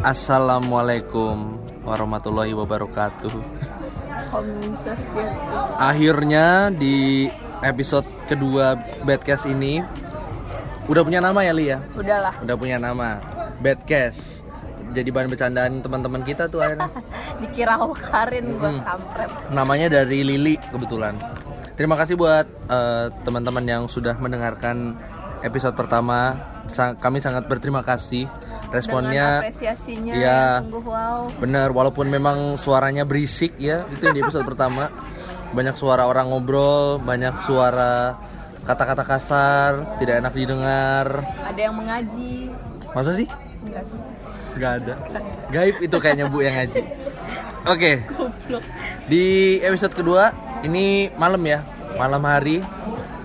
Assalamualaikum warahmatullahi wabarakatuh. Akhirnya di episode kedua Badcast ini udah punya nama ya Lia? Udahlah. Udah punya nama Badcast. Jadi bahan bercandaan teman-teman kita tuh akhirnya. Dikira Karin gua kampret. Namanya dari Lili kebetulan. Terima kasih buat eh, teman-teman yang sudah mendengarkan episode pertama. Sa- kami sangat berterima kasih Dengan responnya. apresiasinya yang sungguh wow. Bener, walaupun memang suaranya berisik ya, itu yang di episode pertama. Banyak suara orang ngobrol, banyak suara kata-kata kasar, tidak enak didengar. Ada yang mengaji. Masa sih? Enggak sih. Ada. Gaib itu kayaknya Bu yang ngaji. Oke. Di episode kedua, ini malam ya, malam hari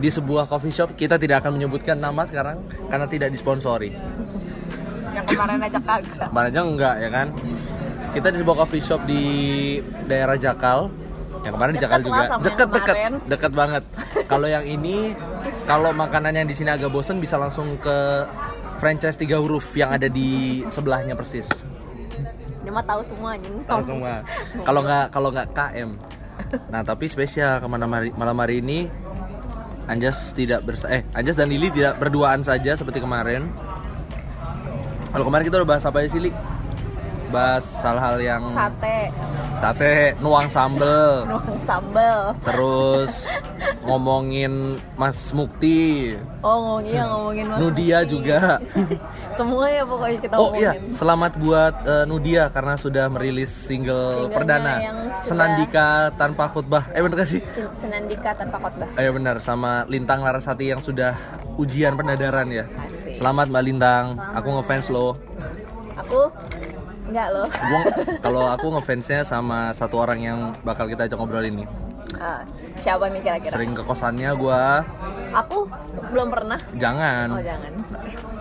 di sebuah coffee shop. Kita tidak akan menyebutkan nama sekarang karena tidak disponsori. Yang kemarin aja kagak. Kemarin aja enggak ya kan Kita di sebuah coffee shop di daerah Jakal Yang kemarin di Deket Jakal lah juga Deket deket. Deket banget Kalau yang ini Kalau makanannya di sini agak bosen Bisa langsung ke franchise tiga huruf Yang ada di sebelahnya persis Ini mah tahu semua anjing. Tahu semua Kalau nggak kalau nggak KM Nah tapi spesial ke malam hari, malam hari ini Anjas tidak bersa eh Anjas dan Lili tidak berduaan saja seperti kemarin. Kalau kemarin kita udah bahas apa aja sih Li? Bahas hal-hal yang Sate, sate, nuang sambel, nuang sambel. terus ngomongin Mas Mukti, Oh ngomongin ngomongin Mas Nudia Mukti. juga. Semua ya pokoknya kita Oh iya, selamat buat eh, Nudia karena sudah merilis single Singlenya perdana sudah- Senandika tanpa khutbah. Eh bener gak sih? Sen- Senandika tanpa khotbah. Ayo benar sama Lintang Larasati yang sudah ujian pendadaran ya. Asik. Selamat Mbak Lintang, aku ngefans lo. Aku enggak loh. Gua kalau aku ngefansnya sama satu orang yang bakal kita ajak ngobrol ini. Ah, siapa nih kira-kira? Sering ke kosannya gua. Aku belum pernah. Oh Jangan. jangan.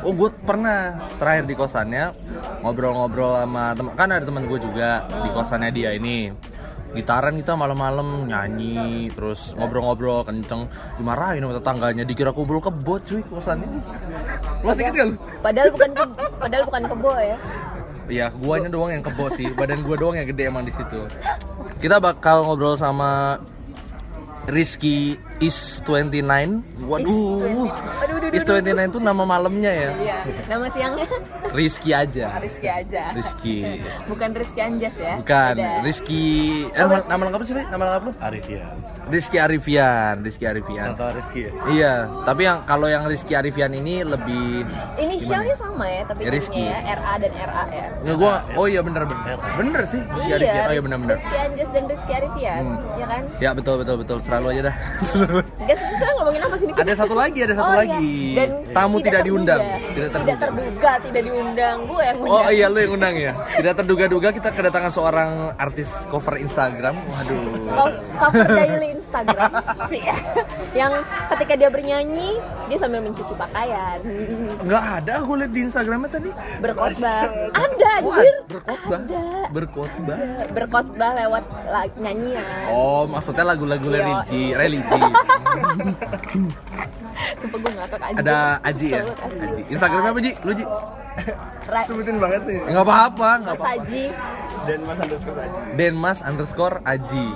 Oh, gue pernah terakhir di kosannya ngobrol-ngobrol sama teman kan ada teman gue juga di kosannya dia ini. Gitaran kita malam-malam nyanyi terus ngobrol-ngobrol kenceng dimarahin sama tetangganya dikira kumpul kebo cuy kosannya. Masih inget gak lu? Padahal bukan ke, padahal bukan kebo ya. Iya, guanya doang yang kebo sih. Badan gua doang yang gede emang di situ. Kita bakal ngobrol sama Rizky Is 29. Waduh. Aduh, aduh, Is 29 tuh nama malamnya ya. Iya. Nama siangnya Rizky aja. Rizky aja. Rizky. Bukan Rizky Anjas ya. Bukan, Beda. Rizky eh, nama, nama lengkap sih? Nama lengkap lu? Arif ya Rizky Arifian, Rizky Arifian. sama Rizky ya Iya, tapi yang kalau yang Rizky Arifian ini lebih Inisialnya sama ya, tapi Ya, Rizky. ya RA dan RA ya. Nggak gua oh iya bener bener. Bener sih Rizky Arifian. Oh iya bener bener. Rizky Anjas dan Rizky Arifian, Hmm. ya kan? Ya betul betul betul selalu aja dah. Guys, kita ngomongin apa sih ini? ada satu lagi, ada satu Oh, lagi. iya. Dan Tamu tidak, diundang, terduga. tidak Tidak terduga. tidak diundang. Gue yang Oh undang. iya lu yang undang ya. Tidak terduga-duga kita kedatangan seorang artis cover Instagram. Waduh. Co- cover daily Instagram sih yang ketika dia bernyanyi dia sambil mencuci pakaian Enggak ada gue liat di Instagramnya tadi. berkhotbah ada anjir berkhotbah. Ada. Berkhotbah. berkhotbah lewat la- nyanyian Oh, maksudnya lagu-lagu Iya. religi, religi. sumpah gue ngakak aja Ada Aji ya? Aji. Aji. Instagramnya apa Ji? Lu Ji? Ra- sebutin banget nih Enggak apa-apa, enggak Mas apa-apa. Aji dan mas underscore aja Denmas underscore Aji.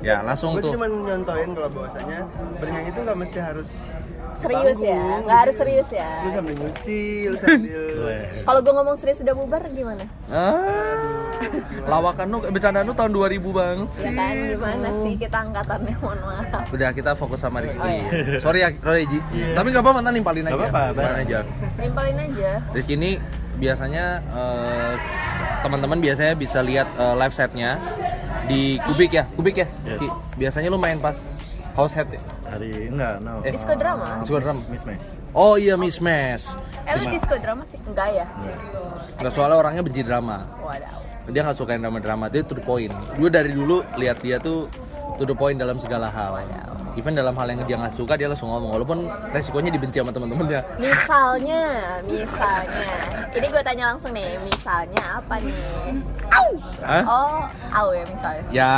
Ya, langsung gue tuh. cuma nyontoin kalau bahwasanya bernyanyi itu nggak mesti harus serius ya nggak harus serius lu ya sambil nyuci lu sambil kalau gue ngomong serius sudah bubar gimana Ah, lawakan lu, bercanda lu tahun 2000 bang. ya kan gimana sih kita angkatannya mohon maaf Udah kita fokus sama Rizky. Oh, iya. Sorry ya, sorry Ji. Tapi nggak apa-apa, ntar nimpalin aja. Nggak apa-apa, Nimpalin aja. nimpalin aja Rizky ini biasanya eh, teman-teman biasanya bisa lihat eh, live setnya di Kubik ya, Kubik ya. Yes. Biasanya lu main pas house head ya. hari enggak no Eh. disco drama Disco drum. miss miss Oh iya Miss Mes. eh lu disco drama sih enggak ya Nggak soalnya orangnya benci drama. waduh Dia nggak suka yang drama-drama. Dia to the point. Gue dari dulu lihat dia tuh to the point dalam segala hal. Even dalam hal yang dia nggak suka dia langsung ngomong walaupun resikonya dibenci sama teman-temannya. Misalnya, misalnya, ini gue tanya langsung nih, misalnya apa nih? Hah? Oh, au ya misalnya. Ya,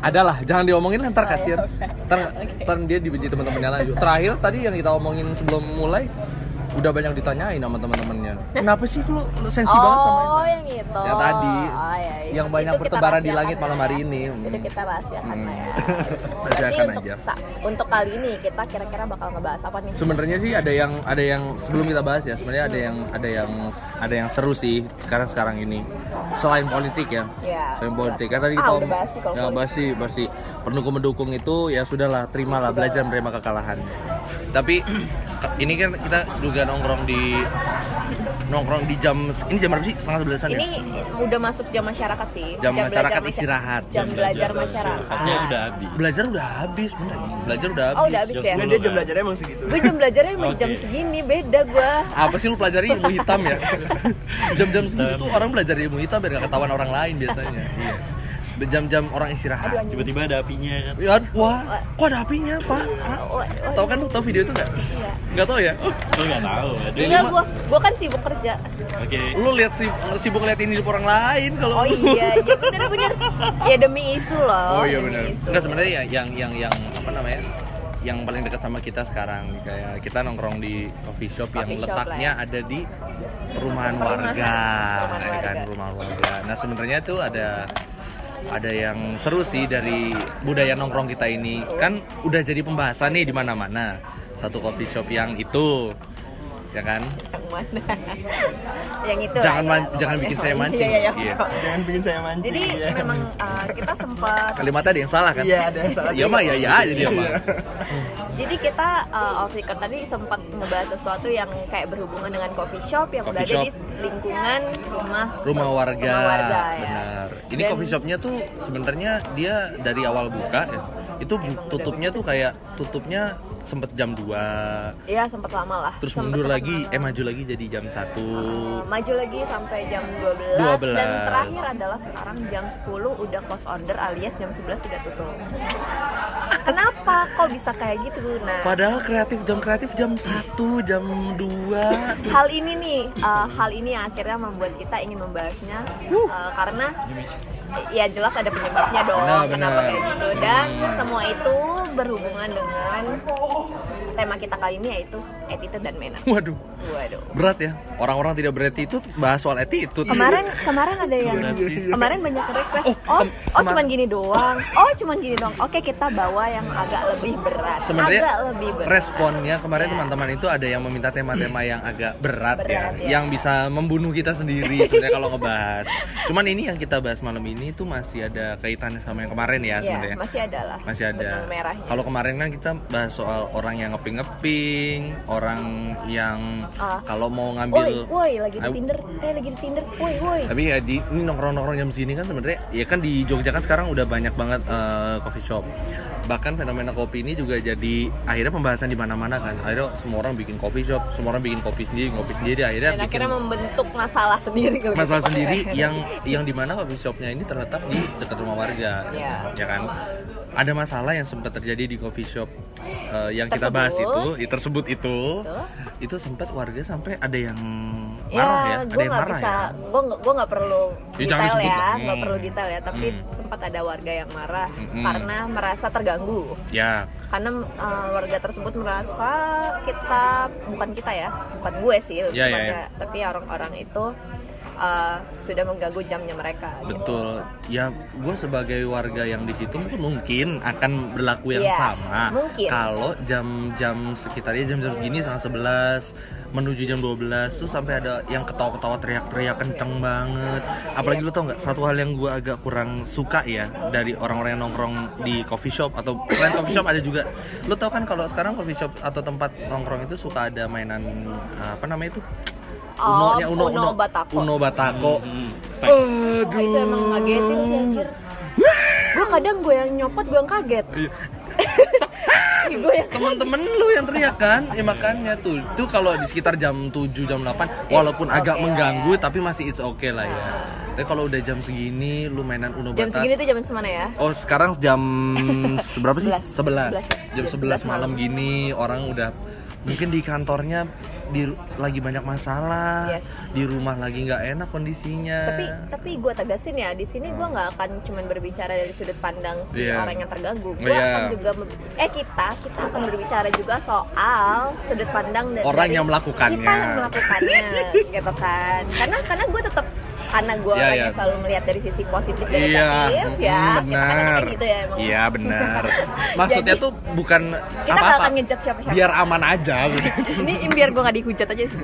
adalah jangan diomongin lah, ntar Oh, iya, kasihan. Ntar, ntar dia dibenci teman-temannya lagi. Terakhir tadi yang kita omongin sebelum mulai udah banyak ditanyain sama teman-temannya. Kenapa sih lu lu sensi banget sama itu? Oh, yang itu. Yang tadi, Oh, iya, iya. yang banyak Itu bertebaran di langit malam lah hari ya. ini. Itu Hmm. kita rahasiakan Hmm. ya. Rahasiakan aja. untuk untuk kali ini kita kira-kira bakal ngebahas apa nih? Sebenarnya sih ada yang ada yang sebelum kita bahas ya, sebenarnya ada yang ada yang ada yang seru sih sekarang sekarang ini. Selain politik ya. Ya. Selain politik kan tadi Ah, kita udah bahas sih ya, bahas sih, bahas sih. pendukung mendukung itu ya sudahlah terimalah belajar menerima kekalahan. Tapi ini kan kita juga nongkrong di nongkrong di jam ini jam berapa sih setengah sebelasan ya? Ini udah masuk jam masyarakat sih. Jam belajar masyarakat masya- istirahat. Jam, Jam belajar belajar masyarakat. udah habis. Belajar udah habis bener. Belajar udah habis. Oh, udah habis Jam ya? sepuluh. Nggak, dia jam belajarnya emang segitu Gue jam belajarnya emang jam Oke. segini, beda gua. Apa sih lu pelajari ilmu hitam ya? Jam-jam segitu tuh orang belajar ilmu hitam biar gak ketahuan orang lain biasanya. Iya. Jam-jam orang istirahat. Tiba-tiba ada apinya kan. Ya, wah, kok ada apinya, Pak? Hah? Oh, oh, Tahu kan lu tahu video itu nggak? Iya. Nggak tahu ya? Oh, Lo nggak tahu. Ada. Enggak, gua gua kan sibuk kerja. Oke. lu lihat sih sibuk ngeliatin hidup orang lain kalau Oh iya, iya bener-bener. Ya demi isu loh. Oh iya benar. isu. Enggak sebenarnya ya yang yang yang apa namanya? Yang paling dekat sama kita sekarang kayak kita nongkrong di coffee shop yang Coffee shop letaknya lah ya. ada di perumahan Perumahan. warga, Perumahan ya kan warga. perumahan warga. Nah sebenarnya tuh ada ada yang seru sih dari budaya nongkrong kita ini. Kan udah jadi pembahasan nih di mana-mana. Satu coffee shop yang itu. Ya kan? Yang itu. Jangan lah ya, jangan bikin saya mancing. Iya, iya, Iya. jangan bikin saya mancing Jadi ya. memang uh, kita sempat kalimatnya ada yang salah kan iya ada yang salah Iya mah ya ya aja dia mah Iya. jadi kita uh, off record tadi sempat ngebahas sesuatu yang kayak berhubungan dengan coffee shop yang Coffee udah ada di lingkungan rumah rumah warga, Rumah warga, ya. benar ini Dan- coffee shopnya tuh sebenarnya dia dari awal buka ya, itu tutupnya tuh kayak tutupnya sempet jam 2 ya sempat lama lah terus Sempet- mundur sempet lagi lama. eh maju lagi jadi jam 1 Uh, maju lagi sampai jam 12, 12. dan terakhir adalah sekarang jam 10 udah close order alias jam 11 sudah tutup. Kenapa kok bisa kayak gitu? Nah, padahal kreatif jam kreatif jam 1 jam 2 hal ini nih, uh, hal ini akhirnya membuat kita ingin membahasnya uh, karena ya jelas ada penyebabnya dong Benar, kenapa benar. kayak gitu dan Hmm. semua itu berhubungan dengan tema kita kali ini yaitu attitude dan manner. waduh Waduh. berat ya orang-orang tidak itu bahas soal attitude Kemarin kemarin ada yang kemarin banyak request. Oh, Oh, kem- oh cuman gini doang. Oh, cuman gini doang. Oke, kita bawa yang agak lebih berat. sebenarnya agak lebih berat. responnya kemarin Ya. teman-teman itu ada yang meminta tema-tema yang agak berat, Berat, ya, ya. yang bisa membunuh kita sendiri sebenarnya kalau ngebahas. Cuman ini yang kita bahas malam ini tuh masih ada kaitannya sama yang kemarin ya Ya, sebenarnya. masih ada lah. Masih ada. Kalau kemarin kan kita bahas soal orang yang ngeping-ngeping, orang yang Ah. kalau mau ngambil woi, lagi di. Tinder. Eh, lagi di Tinder. Woi, woi. tapi ya di ini nongkrong-nongkrong jam sini kan sebenarnya ya kan di Jogja kan sekarang udah banyak banget eh, coffee shop bahkan fenomena kopi ini juga jadi akhirnya pembahasan di mana-mana kan akhirnya semua orang bikin coffee shop semua orang bikin kopi sendiri ngopi sendiri akhirnya Dan bikin akhirnya membentuk masalah sendiri masalah gitu. sendiri yang yang di mana coffee shopnya ini terletak di dekat rumah warga Iya. ya kan ada masalah yang sempat terjadi di coffee shop eh, yang kita bahas Tersebut. itu ya, tersebut itu itu sempat warga sampai ada yang Ya, marah ya, ada gue yang marah bisa, ya gue nggak gue nggak perlu Ya, detail ya, nggak Hmm. perlu detail ya. Tapi Hmm. sempat ada warga yang marah Hmm. karena merasa terganggu. ya karena uh, warga tersebut merasa kita bukan kita ya bukan gue sih Ya, ya, tepatnya, tapi orang-orang itu uh, sudah mengganggu jamnya mereka gitu. Betul. Ya, gue sebagai warga yang di situ mungkin mungkin akan berlaku yang Iya, sama. mungkin. Kalau jam-jam sekitarnya jam-jam segini setengah sebelas menuju jam 12 tuh sampai ada yang ketawa-ketawa teriak-teriak kenceng banget. Apalagi Iya. lu tau nggak satu hal yang gue agak kurang suka ya dari orang-orang yang nongkrong di coffee shop atau selain coffee shop ada juga. Lu tau kan kalau sekarang coffee shop atau tempat nongkrong itu suka ada mainan apa namanya itu? Oh, Unonya, uno, Uno Batako. Uno Batako. Hmm, stacks. Oh, itu emang ngagetin sih anjir gue kadang gue yang nyopot gue yang kaget Iya. yang temen-temen lu yang teriak kan ya makanya tuh itu kalau di sekitar jam 7 jam 8 walaupun It's agak okay mengganggu ya. tapi masih it's okay lah ya tapi kalau udah jam segini lu mainan Uno jam segini tuh jam semana ya oh sekarang jam seberapa sih Sebelas. 11 Sebelas ya. jam Jam 11 malam malam. gini orang udah mungkin di kantornya di lagi banyak masalah Yes. di rumah lagi nggak enak kondisinya tapi tapi gue tegasin ya di sini gue nggak akan cuman berbicara dari sudut pandang si Iya. orang yang terganggu gue Iya. akan juga eh kita kita akan berbicara juga soal sudut pandang da- Orang dari yang melakukannya. kita yang melakukannya gitu kan karena karena gue tetap karena gue iya. yang selalu melihat dari sisi positif dan Iya, negatif ya mm, kan benar. kayak gitu ya emang Iya benar. Maksudnya Jadi, tuh bukan kita nggak apa-apa. akan ngejat siapa-siapa Biar aman aja. gitu. ini biar gue nggak dihujat aja sih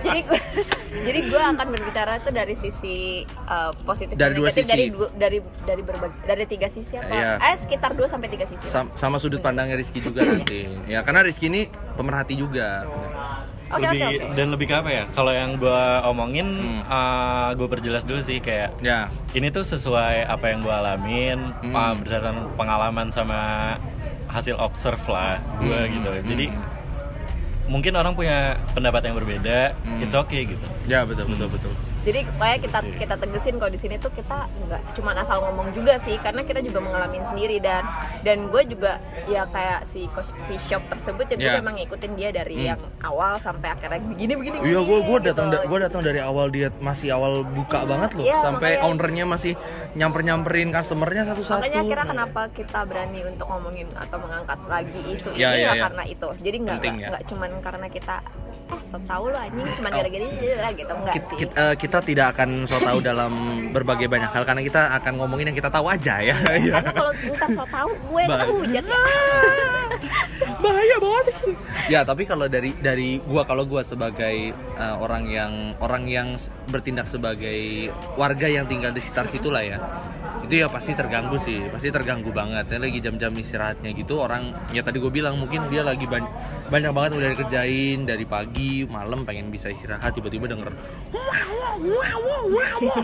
jadi gue jadi gue akan berbicara tuh dari sisi uh, positif Dari dan dua negatif sisi. dari dua- dari dari berbagai dari tiga sisi apa Iya. eh sekitar 2 sampai tiga sisi. Sam- sama sudut pandangnya Rizky juga nanti. Ya karena Rizky ini pemerhati juga. Oke lebih oke dan lebih ke apa ya kalau yang gue omongin Hmm. gue perjelas dulu sih kayak Ya. ini tuh sesuai apa yang gue alamin Hmm. uh, berdasarkan pengalaman sama hasil observe lah gue Hmm. gitu jadi Hmm. mungkin orang punya pendapat yang berbeda Hmm. it's okay gitu Ya betul betul betul. Jadi kayak kita Sih. kita tegesin kalau di sini tuh kita nggak cuma asal ngomong juga sih karena kita juga mengalami sendiri dan dan gue juga ya kayak si coffee shop tersebut ya gue Ya. memang ngikutin dia dari Hmm. yang awal sampai akhirnya begini begini Iya, gue gue begini, datang gitu. gue datang dari awal dia masih awal buka banget loh, Iya, sampai makanya- ownernya masih nyamper nyamperin customernya satu-satu. Makanya kira kenapa kita berani untuk ngomongin atau mengangkat lagi isu Ya, ini ya, ya, ya. karena itu. Jadi nggak nggak ya. cuman karena kita eh so tau lo anjing cuman Oh. gara-gara ini lah gitu enggak Kit- sih. kit- eh, kita tidak akan so tahu dalam berbagai banyak hal karena kita akan ngomongin yang kita tahu aja ya. Iya. karena kalau ntar so tau gue hujat ya. Bahaya bos. ya tapi kalau dari dari gua kalau gua sebagai eh, orang yang orang yang bertindak sebagai warga yang tinggal di sekitar situ lah ya itu ya pasti terganggu sih pasti terganggu banget. Ya lagi jam-jam istirahatnya gitu orang ya tadi gue bilang mungkin dia lagi ban- banyak banget udah dikerjain dari pagi malam pengen bisa istirahat tiba-tiba denger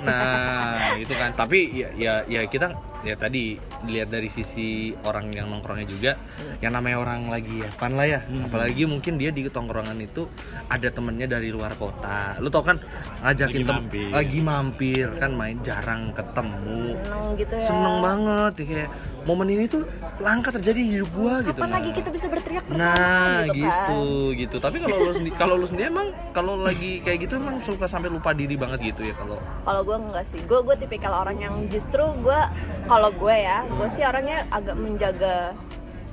nah itu kan. Tapi ya ya, ya kita ya tadi lihat dari sisi orang yang nongkrongnya juga yang namanya orang lagi ya fun lah ya apalagi mungkin dia di tongkrongan itu ada temennya dari luar kota lu tau kan ngajakin Lagi mampir. lagi mampir kan main jarang ketemu Seneng gitu ya. seneng banget ya, kayak momen ini tuh langka terjadi di hidup gua gitu Kapan nah. lagi kita bisa berteriak bersama Nah, gitu, gitu, kan? gitu. Tapi kalau lu sendiri, kalau lu sendiri emang kalau lagi kayak gitu emang suka sampai lupa diri banget gitu ya kalau. Kalau gue enggak sih, gue gue tipikal orang yang justru kalau gue ya, gue sih orangnya agak menjaga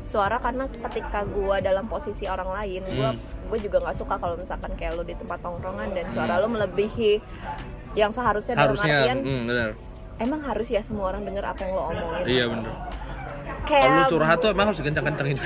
suara karena ketika gue dalam posisi orang lain, gue Hmm. gue juga nggak suka kalau misalkan kayak lo di tempat tongkrongan dan suara lo melebihi yang seharusnya dalam Harusnya, artian hmm, bener. emang harus ya semua orang dengar apa yang lo omongin. Iya bener. Kayak Kalau lu curhat tuh emang harus kencang-kencangin.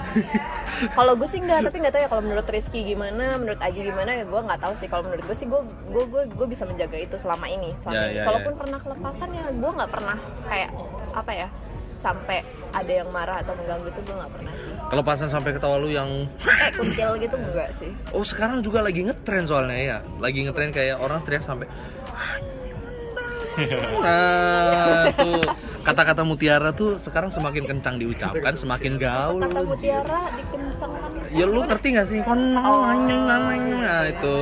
kalau gue sih nggak, tapi nggak tahu ya kalau menurut Rizky gimana, menurut Aji gimana ya gue nggak tahu sih. Kalau menurut gue sih gue gue gue gue bisa menjaga itu selama ini. Selama Ya, ini. ya, Kalaupun ya. pernah kelepasan ya gue nggak pernah kayak apa ya sampai ada yang marah atau mengganggu itu gue nggak pernah sih. Kelepasan sampai ketawa lu yang Eh kuntil gitu enggak sih. Oh sekarang juga lagi ngetren soalnya ya Lagi ngetren kayak orang teriak sampai Nah tuh Kata-kata mutiara tuh sekarang semakin kencang diucapkan Semakin gaul Kata mutiara dikencangkan. Ya lu ngerti gak sih? Konong Oh. anjing. Nah itu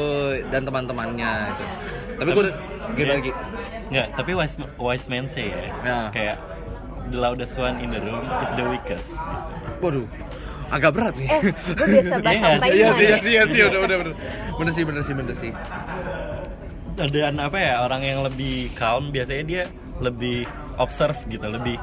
Dan teman-temannya itu Tapi gue gitu lagi Nggak, tapi wise, wise man say ya, Ya. kayak the loudest one in the room is the weakest. Waduh Agak berat nih Eh, gue biasa bahasa Iya, Thailand. Iya sih, iya sih, iya sih, udah, udah, udah. Bener sih, bener sih, bener sih. Dan apa ya, orang yang lebih calm biasanya dia lebih observe gitu, lebih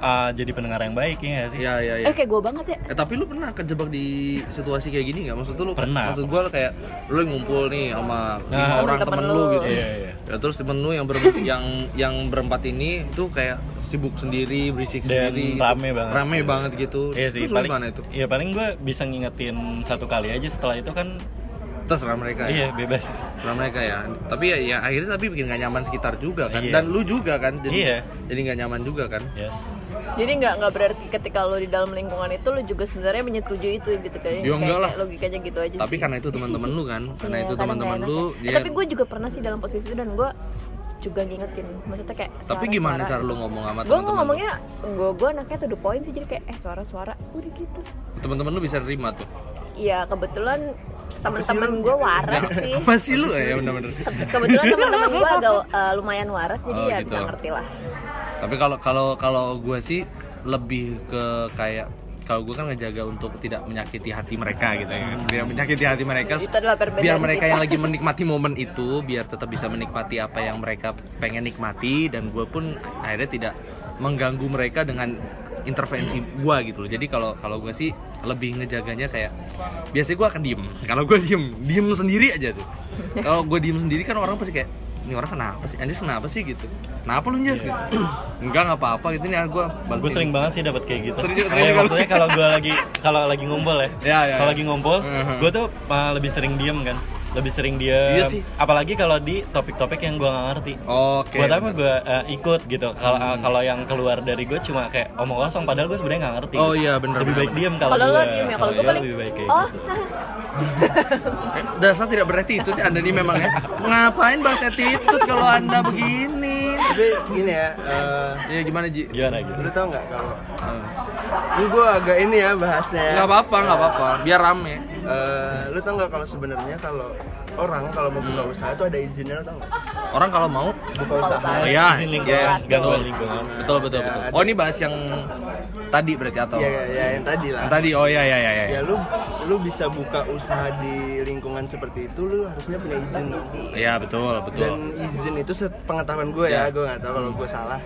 uh, jadi pendengar yang baik ya nggak sih? Iya, iya, iya. Eh kayak gue banget ya. Eh tapi lu pernah kejebak di situasi kayak gini nggak? Maksud lu Pernah. Maksud gua kayak lu ngumpul nih sama lima Nah. orang Temen temen lu. lu gitu. Iya, iya. Ya, terus temen lu yang ber yang yang berempat ini tuh kayak sibuk sendiri, berisik Dan sendiri. rame banget. Rame banget gitu. Iya sih, Terus paling itu? Iya paling gue bisa ngingetin satu kali aja setelah itu kan Terserah mereka. iya Ya. bebas. Terserah mereka ya. Tapi ya, ya akhirnya tapi bikin gak nyaman sekitar juga kan. Iya. Dan lu juga kan. Jadi, Iya. Jadi gak nyaman juga kan. Yes. Jadi nggak nggak berarti ketika lo di dalam lingkungan itu lo juga sebenarnya menyetujui itu gitu kayak Ya, enggak lah. kayak logikanya gitu aja Tapi sih. karena itu teman-teman lu kan. Karena Iya, itu teman-teman lu. ya. Dia- tapi gue juga pernah sih dalam posisi itu dan gue juga ngingetin maksudnya kayak Tapi gimana cara lu ngomong sama gue teman-teman? lu? ngomongnya gue gue anaknya tuh the point sih jadi kayak eh suara-suara udah gitu Teman-teman lu bisa nerima tuh. Iya kebetulan teman-teman gue waras sih. Masih lu? Ya benar-benar. kebetulan teman-teman gue agak eh, lumayan waras jadi Oh, ya gitu. bisa ngerti lah. Tapi kalau kalau kalau gue sih lebih ke kayak kalau gue kan ngejaga untuk tidak menyakiti hati mereka gitu ya. Tidak menyakiti hati mereka. Itu adalah perbedaan biar mereka kita. yang lagi menikmati momen itu biar tetap bisa menikmati apa yang mereka pengen nikmati dan gue pun akhirnya tidak mengganggu mereka dengan intervensi gue gitu loh. Jadi kalau kalau gue sih lebih ngejaganya kayak biasanya gue akan diem. Kalau gue diem diem sendiri aja tuh. Kalau gue diem sendiri kan orang pasti kayak ini orang kenapa sih? Anjir kenapa sih? gitu. Kenapa lu gitu. Enggak nggak apa-apa. Gitu nih gue gue sering banget sih dapat kayak gitu. Sering sering maksudnya kalau gue lagi kalau lagi ngumpul ya, Ya, ya, kalau ya. lagi ngumpul, Mhm. gue tuh uh, lebih sering diem kan, lebih sering diem. Iya sih. Apalagi kalau di topik-topik yang gue gak ngerti. oke Buat apa gue uh, ikut gitu? Kalau uh, Hmm. kalau yang keluar dari gue cuma kayak omong kosong, padahal gue sebenarnya nggak ngerti. Oh iya, bener, Lebih bener, baik bener. diem kalau kalau lo gue. diem ya kalau gue iya, paling lebih baik kayak oh gitu. Eh, dasar tidak beretitude anda nih memang ya ngapain bahas attitude kalau anda begini Tapi gini ya, eh, ya gimana Ji? Gimana gitu? lu tau nggak kalau Eh, ini gue agak ini ya bahasnya. ya. nggak apa-apa nggak apa-apa biar rame Eh, lu tau nggak kalau sebenarnya kalau orang kalau mau buka usaha itu ada izinnya tau orang kalau mau Buka usaha. Oh, iya, izin iya, lingkungan, betul. gangguan lingkungan. betul betul Ya, betul ada. oh ini bahas yang tadi berarti atau Iya, ya, yang tadi lah. yang tadi oh iya iya iya Ya iya lu lu bisa buka usaha di lingkungan seperti itu lu harusnya punya izin iya betul betul Dan izin itu sepengetahuan gue ya, Ya. gue nggak tahu kalau gue salah.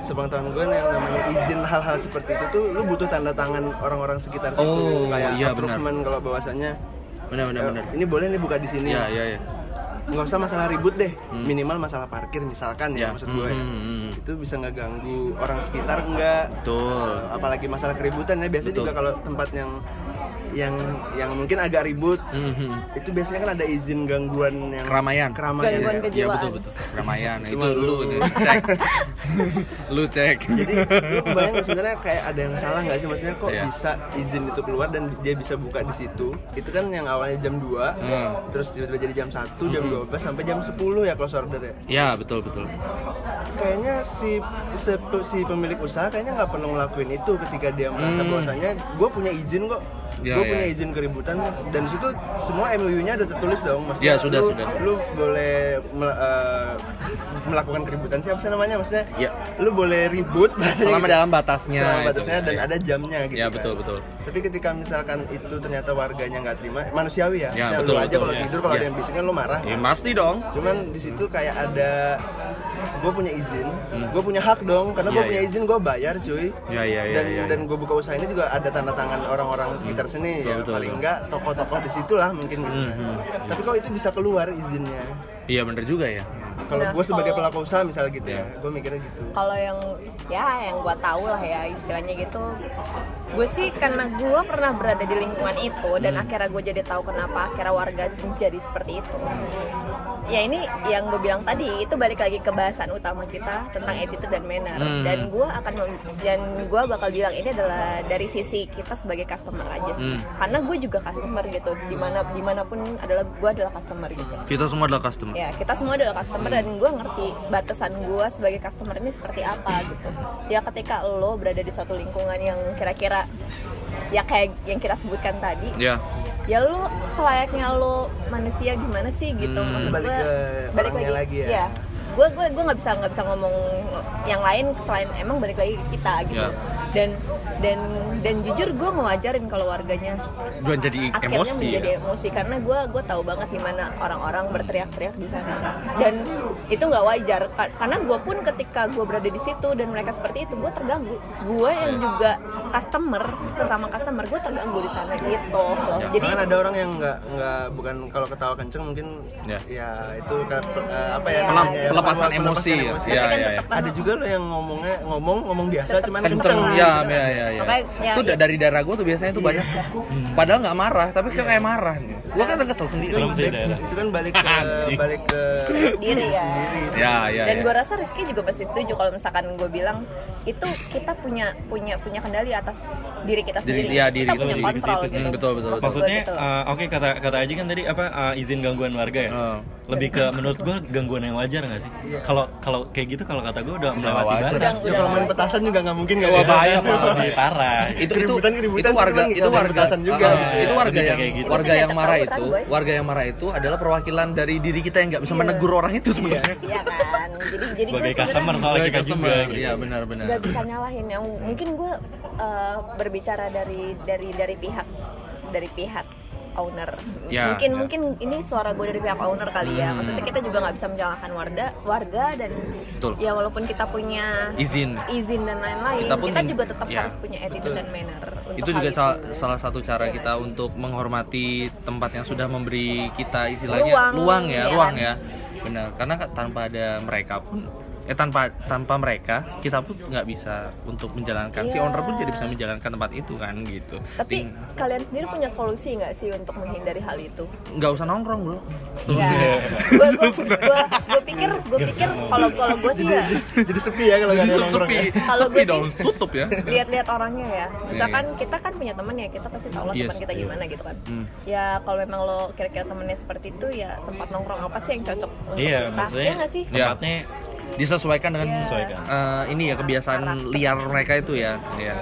Sepengetahuan gue yang namanya izin hal-hal seperti itu tuh lu butuh tanda tangan orang-orang sekitar situ Oh, kayak iya, benar. approval kalau bahwasannya benar benar eh, benar ini boleh nih buka di sini. iya iya iya Nggak usah masalah ribut deh, Hmm. minimal masalah parkir misalkan ya, Ya, maksud gue. hmm, hmm, hmm. Itu bisa ngeganggu orang sekitar enggak? betul apalagi masalah keributan ya biasanya Betul. juga kalau tempat yang yang yang mungkin agak ribut Hmm, hmm. itu biasanya kan ada izin gangguan yang keramaian keramaian Gangguan ya. ke- Iya kejiwaan. betul betul keramaian itu lu lu- cek lu cek jadi lu kebayang nggak sebenarnya kayak ada yang salah nggak sih maksudnya kok Iya. bisa izin itu keluar dan dia bisa buka di situ itu kan yang awalnya jam 2 Hmm. terus tiba-tiba jadi jam 1 jam 12 sampai jam 10 ya close order ya ya betul betul kayaknya si si, si pemilik usaha kayaknya nggak perlu ngelakuin itu ketika dia merasa Hmm. bahwasanya gue punya izin kok Ya, gue ya. punya izin keributan dan di situ semua MOU-nya udah tertulis dong Ya, maksudnya sudah, lu, sudah. lu boleh mel- eh, melakukan keributan siapa sih namanya maksudnya Ya. lu boleh ribut selama gitu. dalam batasnya selama itu. batasnya dan Ya. ada jamnya gitu ya kan. betul betul tapi ketika misalkan itu ternyata warganya nggak terima manusiawi ya, Ya, Misalnya betul, lu aja kalau yes. tidur kalau Ya. ada yang bising kan lu marah ya pasti dong cuman di situ kayak ada gue punya izin Hmm. gue punya hak dong karena gue Iya, punya iya. izin gue bayar cuy ya ya ya dan ya, dan gue buka usaha ini juga ada tanda tangan orang-orang sekitar sini Betul, ya betul, paling enggak tokoh-tokoh di situ lah mungkin gitu Hmm, hmm. tapi kok itu bisa keluar izinnya iya bener juga ya kalau Nah, gue sebagai kalau- pelaku usaha misalnya gitu ya Iya. gue mikirnya gitu kalau yang ya yang gue tahu lah ya istilahnya gitu gue sih karena gue pernah berada di lingkungan itu dan Hmm. akhirnya gue jadi tahu kenapa akhirnya warga jadi seperti itu ya ini yang gue bilang tadi itu balik lagi ke bahasan utama kita tentang attitude dan manner. Hmm. dan gue akan dan gue bakal bilang ini adalah dari sisi kita sebagai customer aja sih. Hmm. karena gue juga customer gitu di mana di mana pun adalah gue adalah customer gitu. Kita semua adalah customer. Ya kita semua adalah customer dan gue ngerti batasan gue sebagai customer ini seperti apa gitu. Ya ketika lo berada di suatu lingkungan yang kira-kira ya kayak yang kita sebutkan tadi. Ya. Ya lo selayaknya lo manusia gimana sih gitu? Hmm. maksud Balik ke orangnya lagi. ya. Gue gue gue nggak bisa nggak bisa ngomong yang lain selain emang balik lagi ke kita gitu Ya. dan dan dan jujur gue ngewajarin kalau warganya Jangan jadi akhirnya emosi menjadi ya. emosi karena gue gue tahu banget gimana orang-orang berteriak-teriak di sana dan itu nggak wajar Ka- karena gue pun ketika gue berada di situ dan mereka seperti itu gue terganggu gue yang juga customer sesama customer gue terganggu di sana gitu loh Ya, jadi Bahkan ada orang yang nggak nggak bukan kalau ketawa kenceng mungkin Ya. ya, itu eh, apa ya Iya. namanya ya, Pelepasan emosi. emosi. Ya, tapi kan ya, ya. Ada juga loh yang ngomongnya ngomong ngomong biasa Tetep cuman kenceng ya gitu. ya ya ya ya, itu iya. dari darah gue tuh biasanya tuh Iya. banyak padahal nggak marah tapi kayak kayak marah gue kan kesel sendiri itu kan balik ke balik ke diri ya ya ya dan gue rasa Rizky juga pasti setuju kalau misalkan gue bilang itu kita punya punya punya kendali atas diri kita Diri- sendiri iya, diri kita punya kontrol gitu sih. Hmm, betul, betul, betul. Gua Maksudnya, gitu uh, oke kata kata Aji kan tadi apa uh, izin gangguan warga ya. Lebih ke menurut gue gangguan yang wajar nggak sih kalau kalau kayak gitu kalau kata gue udah melewati wajar. batas Ya kalau main petasan juga nggak mungkin nggak Wah, bahaya, Malah lebih parah itu itu itu warga itu warga juga. Iya, itu warga yang kayak gitu. warga yang marah itu warga yang marah itu adalah perwakilan dari diri kita yang nggak bisa Iya. menegur orang itu sebenarnya Iya kan. Jadi jadi sebagai customer soalnya kita juga gitu. iya benar-benar nggak bisa nyalahin yang mungkin gue uh, berbicara dari dari dari pihak dari pihak owner Ya, mungkin ya. mungkin ini suara gue dari pihak owner kali ya Hmm. maksudnya kita juga nggak bisa menyalahkan warga warga dan Betul. ya walaupun kita punya izin izin dan lain-lain Kita kita, juga tetap ya, harus punya attitude dan manner untuk itu juga itu. salah, salah satu cara Iya kita untuk menghormati tempat yang sudah memberi kita istilahnya Ruang, luang ya, ya ruang ya. Benar, karena tanpa ada mereka pun eh tanpa tanpa mereka kita pun nggak bisa untuk menjalankan si Iya. owner pun jadi bisa menjalankan tempat itu kan gitu. tapi Ting- kalian sendiri punya solusi nggak sih untuk menghindari hal itu nggak usah nongkrong bro. ya gue gue pikir gue pikir kalau kalau gue sih ya jadi sepi ya kalau nggak ada nongkrong Sepi, ya. Kalau sepi gue sih- dong, tutup ya. lihat-lihat orangnya ya misalkan kita kan punya teman ya kita pasti tahu lah Yes. teman kita gimana gitu kan Hmm. ya kalau memang lo kira-kira temennya seperti itu ya tempat nongkrong apa sih yang cocok untuk iya kita maksudnya ya nggak sih Ya. tempatnya Disesuaikan dengan Iya. Disesuaikan. eh, ini ya kebiasaan Karakter. liar mereka itu ya. ya.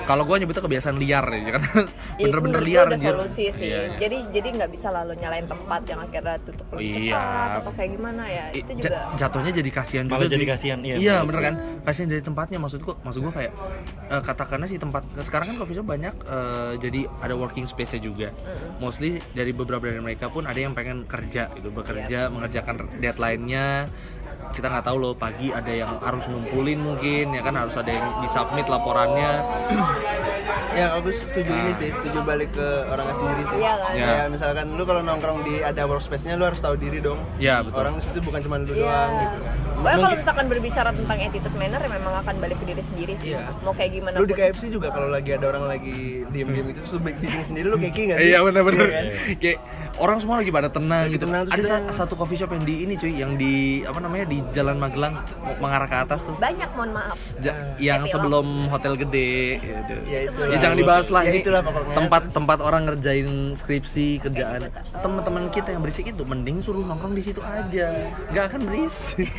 Kalau gue nyebutnya kebiasaan liar ya karena Ya, bener-bener gue liar udah anjir. solusi sih Iya, iya. jadi jadi nggak bisa lalu nyalain tempat yang akhirnya tutup lebih Iya. cepat atau kayak gimana ya itu juga jatuhnya jadi kasihan juga Malah jadi kasihan, iya. iya bener kan kasihan dari tempatnya maksud gua maksud gua kayak eh, katakanlah sih tempat sekarang kan coffee shop banyak eh, jadi ada working space nya juga mostly dari beberapa dari mereka pun ada yang pengen kerja gitu bekerja mengerjakan deadline-nya kita nggak tahu loh pagi ada yang harus ngumpulin mungkin ya kan harus ada yang disubmit laporannya ya aku setuju ini sih setuju balik ke orangnya sendiri sih Iya kan? Ya. Kayak misalkan lu kalau nongkrong di ada workspace-nya lu harus tahu diri dong Ya, betul. orang di situ bukan cuma lu Iya. doang gitu Pokoknya kalau misalkan berbicara tentang attitude manner ya memang akan balik ke diri sendiri sih. Iya. Mau kayak gimana lu di. KFC juga kalau lagi ada orang lagi diem-diem itu terus lu bikin sendiri lu nggak sih Iya benar-benar. Iya kan? Kayak orang semua lagi pada tenang Lagi gitu. tenang, Ada sa- satu coffee shop yang di ini cuy, yang di apa namanya di Jalan Magelang mengarah ke atas tuh. Banyak mohon maaf. Ja- yang Happy sebelum hotel gede gitu. Ya, itu Ya jangan dibahas lah Ya, ini itulah tempat tempat orang ngerjain skripsi kerjaan. gitu. Teman-teman kita yang berisik itu mending suruh nongkrong di situ aja. nggak akan berisik.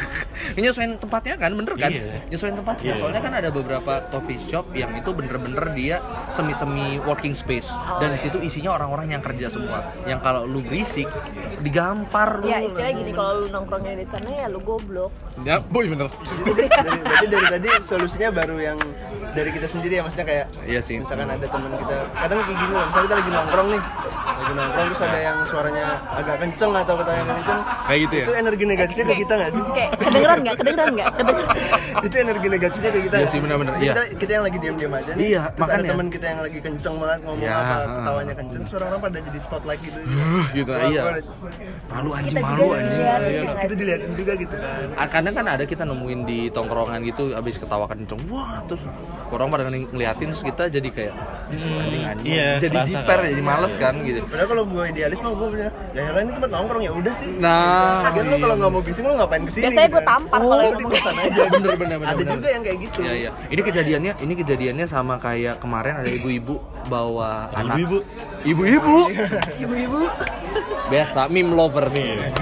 Nyesuaiin tempatnya kan bener kan? Iya. Nyesuaiin tempatnya. Iya. Soalnya kan ada beberapa coffee shop yang itu bener-bener dia semi-semi working space dan di situ isinya orang-orang yang kerja semua. Yang kalau lu berisik digampar lu. Ya istilah gini kalau lu nongkrongnya di sana ya lu goblok. Ya, boy bener. Jadi dari, berarti dari tadi solusinya baru yang dari kita sendiri ya maksudnya kayak Iya sih. misalkan ada teman kita kadang kayak gini loh misalnya kita lagi nongkrong nih lagi nongkrong terus ada yang suaranya agak kenceng atau ketanya kenceng Kayak gitu ya? itu energi negatifnya ke kita nggak sih Kayak kedengeran nggak? Kedengeran nggak? Kedengeran. itu energi negatifnya ke kita Iya sih, benar-benar, iya. kita, kita yang lagi diam-diam aja nih Iya, terus makanya. ada teman kita yang lagi kenceng banget ngomong Iya, apa ketawanya kenceng terus orang-orang pada jadi spotlight gitu gitu Wah, iya. Malu anjing, Kita malu anjing. Iya. ya kita dilihatin juga gitu kan Ah, Kadang kan ada kita nemuin di tongkrongan gitu abis ketawa kenceng wah terus orang pada ngeli- ngeliatin terus kita jadi kayak anjing anjing iya, jadi jiper kan? jadi males kan gitu Padahal kalau gue idealis mah gue punya ya ya ini tempat nongkrong ya udah sih. nah Lagian lu kalau nggak mau bising lu ngapain ke sini? Biasanya gitu gue kan. tampar Oh, kalau di kosan aja. bener bener bener Ada bener. juga yang kayak gitu. Iya iya. Ini kejadiannya ini kejadiannya sama kayak kemarin ada ibu-ibu bawa anak. Ibu-ibu. Ibu-ibu. Ibu-ibu. Biasa meme lovers. Iya.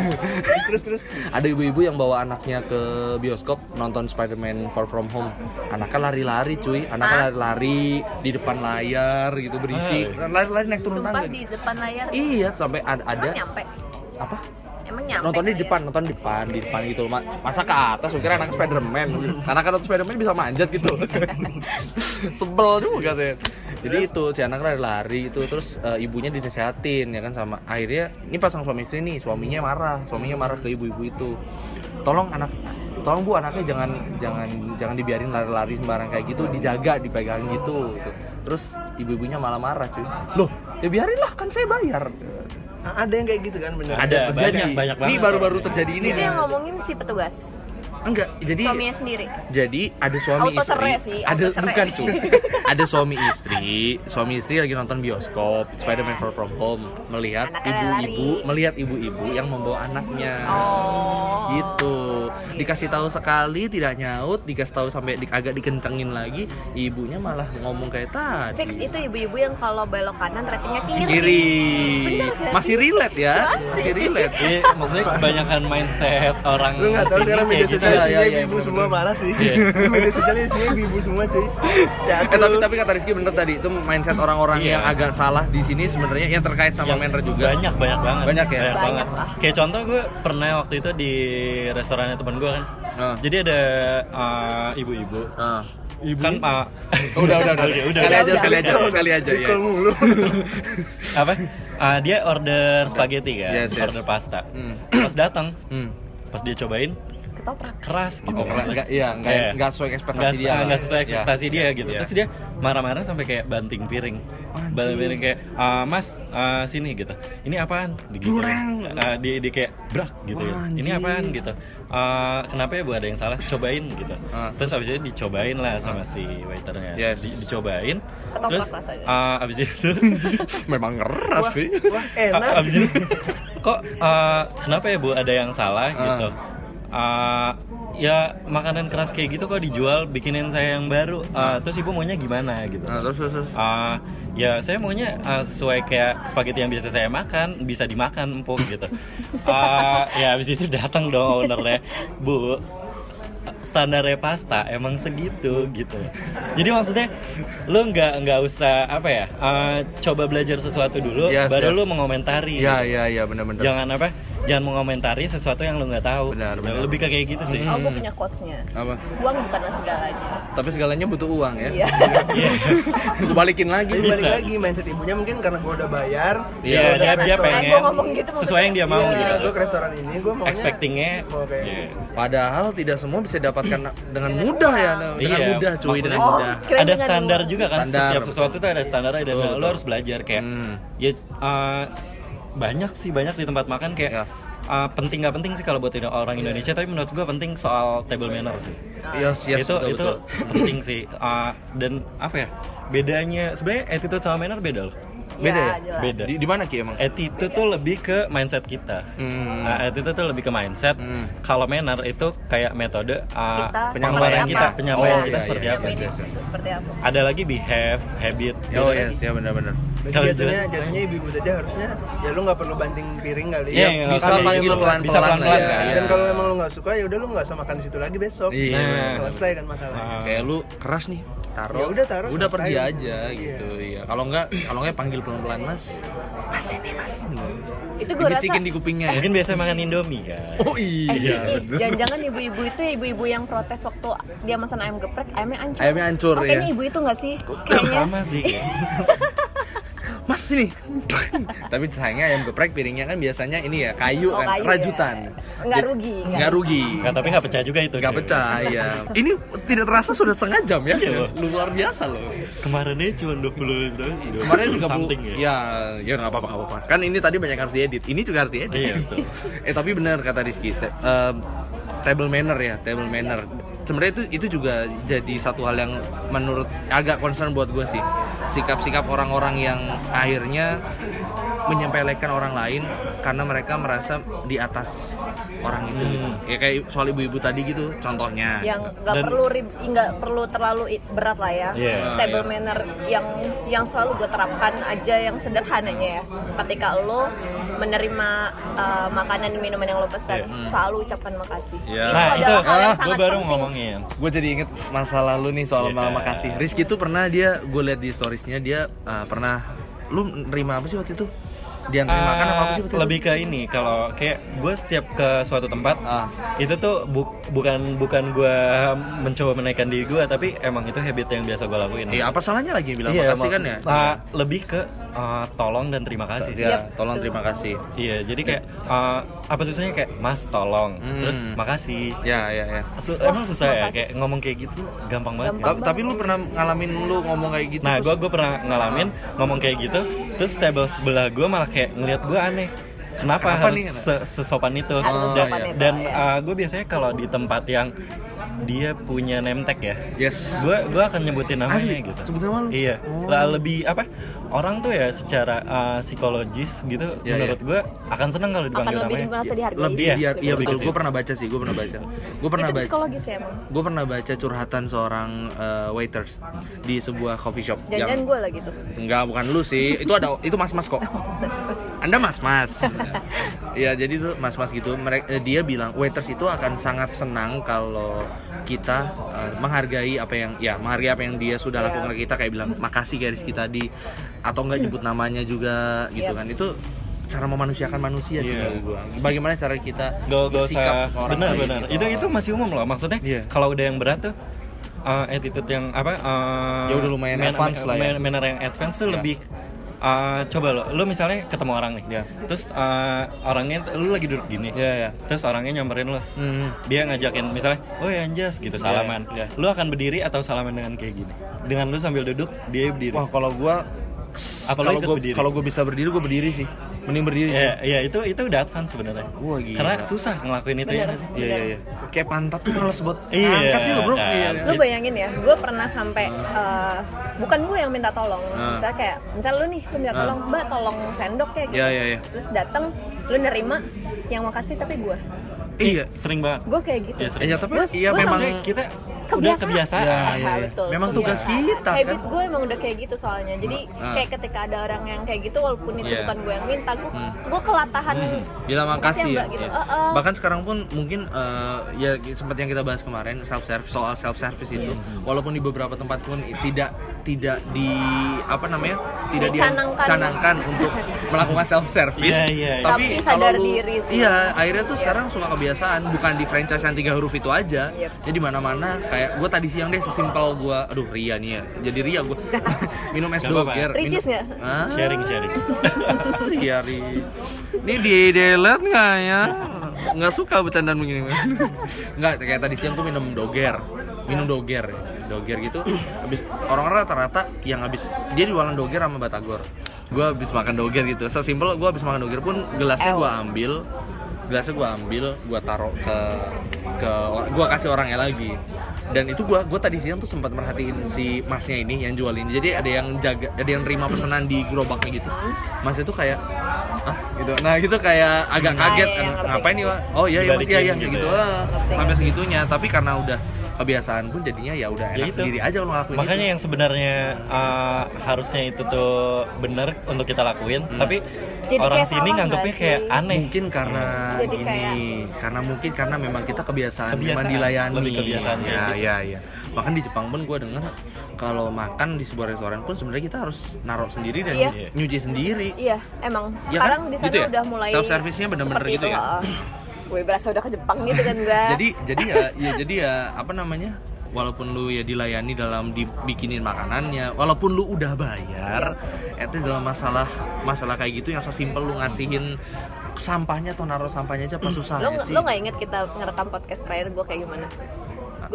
terus terus. Ada ibu-ibu yang bawa anaknya ke bioskop nonton Spider-Man Far From Home. Anaknya lari-lari cuy, anaknya lari-lari di depan layar gitu berisik. Lari-lari naik turun tangga. di depan layar. Iya, sampai ada, ada apa? Emang nyampe. Nontonnya di kayak- depan, nonton di depan, di depan gitu Masa ke atas, kira anak Spiderman. Karena kan nonton Spiderman bisa manjat gitu. Sebel juga sih. Jadi itu si anak lari-lari itu terus eh, ibunya dinasehatin ya kan sama akhirnya ini pasang suami istri nih, suaminya marah, suaminya marah ke ibu-ibu itu. Tolong anak tolong bu anaknya jangan jangan jangan dibiarin lari-lari sembarang kayak gitu dijaga dipegang gitu gitu terus ibu-ibunya malah marah cuy loh ya biarin lah kan saya bayar Ada yang kayak gitu kan bener. Ada, banyak, banyak ini banget. baru-baru terjadi ini Itu yang ngomongin si petugas. Enggak jadi Suaminya sendiri. jadi ada suami Auto istri sih, auto ada cerai bukan tuh ada suami istri suami istri lagi nonton bioskop Spider-Man Far From Home melihat ibu-ibu melihat ibu-ibu yang membawa anaknya Oh. gitu dikasih tahu sekali tidak nyaut dikasih tahu sampai di- agak dikencengin lagi ibunya malah ngomong kayak tadi Fix itu ibu-ibu yang kalau belok kanan ratingnya kiri. kiri Bener gak masih sih? relate ya masih relate Iya, maksudnya kebanyakan mindset orang Lu nggak tahu sekarang kayak media gitu. sosial isinya iya, iya, ibu bener-bener. semua parah sih. Iya. media sosial isinya ibu semua cuy. Ya, Eh tapi tapi kata Rizky bener tadi itu mindset orang-orang Iya. yang agak salah di sini sebenarnya yang terkait sama manner juga banyak banyak banget Banyak ya? Banyak banget. kayak contoh gue pernah waktu itu di restorannya teman gue kan Ah. jadi ada uh, ibu-ibu Ah. ibu kan uh, udah udah udah udah sekali aja sekali aja sekali aja ya apa Uh, dia order spaghetti kan Yes, yes. order pasta Hmm. pas datang hmm. pas dia cobain Ketoprak. keras gitu Oh, keren. Nggak- iya, nggak- Iya. nggak sesuai ekspektasi Nggak- dia ah, lah. nggak sesuai Iya. ekspektasi dia gitu Iya. terus dia marah-marah sampai kayak banting piring banting piring kayak "Ah, mas ah, sini gitu ini apaan. Kurang. Ah, di, di kayak brak gitu ya. Wah, ini apaan gitu "Ah, kenapa ya bu ada yang salah cobain gitu Ah. terus abis itu dicobain lah sama si waiternya Yes. Di- dicobain Ketoprak terus rasanya. ah, abis itu memang keras sih Wah, enak. abis itu kok ah, kenapa ya bu ada yang salah Ah. gitu Ah, ya makanan keras kayak gitu kok dijual bikinin saya yang baru. Ah, terus ibu maunya gimana gitu. Nah, terus terus. Ah, ya saya maunya ah, sesuai kayak spaghetti yang biasa saya makan bisa dimakan empuk gitu. Ah, ya habis itu datang dong ownernya. Bu standarnya pasta emang segitu gitu jadi maksudnya lu nggak nggak usah apa ya ah, coba belajar sesuatu dulu Yes, baru yes. lu mengomentari ya ya ya benar-benar jangan apa jangan mengomentari sesuatu yang lu nggak tahu Benar, Gitu. benar. lebih ke kayak gitu sih Oh, gue punya quotes-nya. apa Uang bukanlah segalanya. tapi segalanya butuh uang ya Iya. Gue balikin lagi Tapi balik Bisa. lagi mindset ibunya mungkin karena gua udah bayar. Iya, dia dia pengen gua ngomong gitu maksudnya. sesuai yang dia mau Iya, gitu gua ke restoran ini gua maunya expectingnya mau kayak iya. padahal tidak semua bisa didapatkan dengan Dengan mudah ya dengan Iya, mudah cuy dengan Oh, mudah ada dengan standar juga kan Standar, setiap betul. sesuatu tuh ada standarnya dan Betul, lo harus belajar kayak Hmm. ya uh, banyak sih banyak di tempat makan kayak Ya. uh, penting nggak penting sih kalau buat orang Indonesia tapi menurut gua penting soal table manner sih yes, yes, itu betul, itu betul. penting sih Uh, dan apa ya bedanya sebenarnya attitude sama manner beda loh Beda ya? jelas. Beda. di, di mana ki emang attitude tuh lebih ke mindset kita Hmm. Nah, attitude tuh lebih ke mindset. Hmm. Kalau manner itu kayak metode uh, Kita penyampaian kita, penyampaian Oh, kita iya, seperti iya. apa. Seperti apa? Ada lagi behave, habit. oh beda yes lagi. ya benar-benar jatuhnya jatuhnya ibu-ibu tadi harusnya ya lu nggak perlu banting piring kali Iya, ya. iya, bisa nggak panggil gitu. pelan-pelan bisa pelan-pelan lah kan. ya. Dan kalau emang lu nggak suka ya udah lu nggak usah makan di situ lagi besok. Iya. Selesai kan masalahnya. Ah. kayak lu keras nih taruh Ya udah, taruh, udah pergi aja Iya. gitu iya kalau enggak kalau enggak panggil pelan-pelan mas mas ini mas Itu gue rasa di kupingnya ya. Mungkin biasa makan Indomie kan. oh Eh, iya Kiki, bener. jangan-jangan ibu-ibu itu ibu-ibu yang protes waktu dia pesan ayam geprek, ayamnya hancur. Ayamnya hancur, oh, ya. kayaknya ibu itu nggak sih? Kayaknya. Sama sih. mas ini tapi sayangnya ayam geprek piringnya kan biasanya ini ya kayu Oh, kan kayu rajutan. Ya. Nggak rugi, nggak rugi. Nggak, tapi nggak pecah juga itu. nggak pecah ya ini tidak terasa sudah setengah jam ya. Iya, luar biasa loh. Kemarin aja cuma 20 berapa sih? 20 kemarin 30 something ya. ya ya nggak apa-apa nggak apa-apa. Kan ini tadi banyak harus diedit. Ini juga harus diedit. Iya, betul. eh tapi benar kata Rizky te- em, table manner ya table manner sebenarnya itu itu juga jadi satu hal yang menurut agak concern buat gue sih. Sikap-sikap orang-orang yang akhirnya menyempelekan orang lain karena mereka merasa di atas orang itu gitu. Hmm. ya kayak soal ibu-ibu tadi gitu contohnya yang nggak perlu rib- nggak perlu terlalu berat lah ya Iya. table Ah, iya. manner yang yang selalu gue terapkan aja yang sederhananya ya ketika lo menerima uh, makanan dan minuman yang lo pesan Iya. selalu ucapkan makasih Iya. itu Nah, itu adalah hal yang gue sangat baru penting. ngomongin. gue jadi inget masa lalu nih soal malam makasih Rizky tuh pernah dia gue liat di storiesnya dia uh, pernah lu nerima apa sih waktu itu dia nerima makan apa apa sih waktu Ah, lebih ke ini kalau kayak gue setiap ke suatu tempat Ah. itu tuh bu- bukan bukan gue mencoba menaikkan diri gue tapi emang itu habit yang biasa gue lakuin. Iya apa salahnya lagi bilang Iya, makasih mak- kan ya? Ah, lebih ke ah, tolong dan terima kasih. Ya tolong betul. terima kasih. Iya jadi kayak ah, apa susahnya kayak mas tolong Hmm. terus makasih ya ya ya Su- Wah, emang susah ya makasih. kayak ngomong kayak gitu gampang banget Gampang. Ta- tapi lu pernah ngalamin lu ngomong kayak gitu Nah, gue gue pernah ngalamin ngomong kayak gitu, terus table sebelah gue malah kayak ngelihat gue aneh. kenapa, Kenapa harus nih? se- sesopan itu Harus Oh, sesopan iya. dan ya. gue biasanya kalau di tempat yang dia punya name tag ya? Yes. gue gue akan nyebutin namanya Asli? gitu. Sebut nama lu? iya. Oh. Lah, lebih apa? Orang tuh ya secara uh, psikologis gitu Iya, menurut gue akan seneng kalau akan dipanggil lebih namanya. merasa dihargai. Lebih Iya, iya, iya lebih betul. situ. pernah baca sih gue pernah baca. Gue pernah itu baca. psikologis ya emang? Gue pernah baca curhatan seorang eh, waiters di sebuah coffee shop jangan-jangan gue lah gitu enggak bukan lu sih. Itu ada itu mas mas kok anda mas mas ya jadi tuh mas mas gitu mereka dia bilang waiters itu akan sangat senang kalau kita eh, menghargai apa yang ya menghargai apa yang dia sudah Iya. lakukan ke kita kayak bilang makasih kayak Rizky tadi atau enggak nyebut namanya juga gitu kan itu cara memanusiakan manusia sih Iya. bagi gua bagaimana cara kita Gak, gak bersikap usah ke orang benar lain benar gitu. itu itu masih umum loh maksudnya Iya. kalau udah yang berat tuh uh, attitude yang apa uh, Ya udah lumayan advance lah ya. man- manner yang advance tuh Iya. lebih uh, coba lo lo misalnya ketemu orang nih Iya. terus uh, orangnya lu lagi duduk gini ya ya terus orangnya nyamperin lo Hmm. dia ngajakin misalnya oh ya Anjas gitu salaman iya. lu akan berdiri atau salaman dengan kayak gini dengan lu sambil duduk dia berdiri Wah kalau gua Apa lo kalau berdiri? kalau gua bisa berdiri gua berdiri sih. Mending berdiri sih. ya ya itu itu udah advance sebenarnya Wah, gila. karena susah ngelakuin itu ya Bener. Iya iya iya. Kayak pantat tuh males buat Iya, angkat gitu, Bro. kan. Iya. lu bayangin ya gue pernah sampai eh, bukan gue yang minta tolong Ah. misalnya kayak misal lu nih lu minta Ah. tolong mbak tolong sendok ya gitu Iya, iya, iya. terus datang lu nerima yang makasih tapi gue Iya. sering banget gue kayak gitu Iya, sering. Iya, tapi Gua- iya gua memang kita udah Kebiasaan. kebiasaan Iya, Ah, iya, iya. betul. Memang tugas Kebiasaan. kita, kan? Habit gue emang udah kayak gitu soalnya. Jadi Ah. kayak ketika ada orang yang kayak gitu walaupun itu Iya. bukan gue yang minta, gue Hmm. gue kelatahan. Bilang makasih ya. Gitu. Iya. Heeh. Bahkan sekarang pun mungkin eh, ya sempat yang kita bahas kemarin self service soal self service itu Iya. walaupun di beberapa tempat pun tidak tidak di apa namanya tidak Dicanangkan. untuk melakukan self service Iya, iya, iya. tapi, Tapi sadar kalau diri sih. iya akhirnya tuh Iya. sekarang suka kebiasaan bukan di franchise yang tiga huruf itu aja Yep. jadi mana mana kayak gue tadi siang deh sesimpel gue aduh ria nih ya jadi ria gue minum es apa-apa. doger Ricis minum-? Ah. sharing sharing Iya, Ri. Ini di delete nggak ya? Nggak suka bercandaan begini. Nggak, kayak tadi siang tuh minum doger. Minum doger. Doger gitu. Habis orang-orang rata-rata yang habis dia jualan doger sama batagor. Gue habis makan doger gitu. Sesimpel gue habis makan doger pun gelasnya gue ambil. Gelasnya gue ambil, gue taruh ke ke gue kasih orangnya lagi. Dan itu gue gue tadi siang tuh sempat merhatiin si masnya ini yang jual ini. Jadi ada yang jaga, ada yang terima pesanan di gerobaknya gitu. Mas itu kayak ah gitu. Nah gitu kayak agak Ah, kaget. iya, ngerti. Ngapain nih Pak? Oh iya iya Mas, iya iya gitu gitu. ya. Sampai segitunya. Tapi karena udah kebiasaan pun jadinya ya udah Ya enak itu. sendiri aja kalau ngelakuin makanya itu. yang sebenarnya uh, harusnya itu tuh bener untuk kita lakuin Hmm. tapi Jadi orang kayak sini nganggepnya nggak kayak aneh mungkin karena Jadi gini kayak- karena mungkin karena memang kita kebiasaan, Kebiasaan, memang dilayani lebih kebiasaan ya gitu. ya ya bahkan di Jepang pun gue dengar kalau makan di sebuah restoran pun sebenarnya kita harus naruh sendiri dan Iya. nyuci sendiri Iya, emang Iya kan? sekarang di sana Gitu ya? udah mulai Self service-nya bener-bener gitu itu, ya? Gue berasa udah ke Jepang gitu kan gue. jadi jadi ya ya jadi ya apa namanya walaupun lu ya dilayani dalam dibikinin makanannya walaupun lu udah bayar itu dalam masalah masalah kayak gitu yang sesimpel lu ngasihin sampahnya atau naruh sampahnya aja apa susah lo sih lo nggak inget kita ngerekam podcast terakhir gue kayak gimana?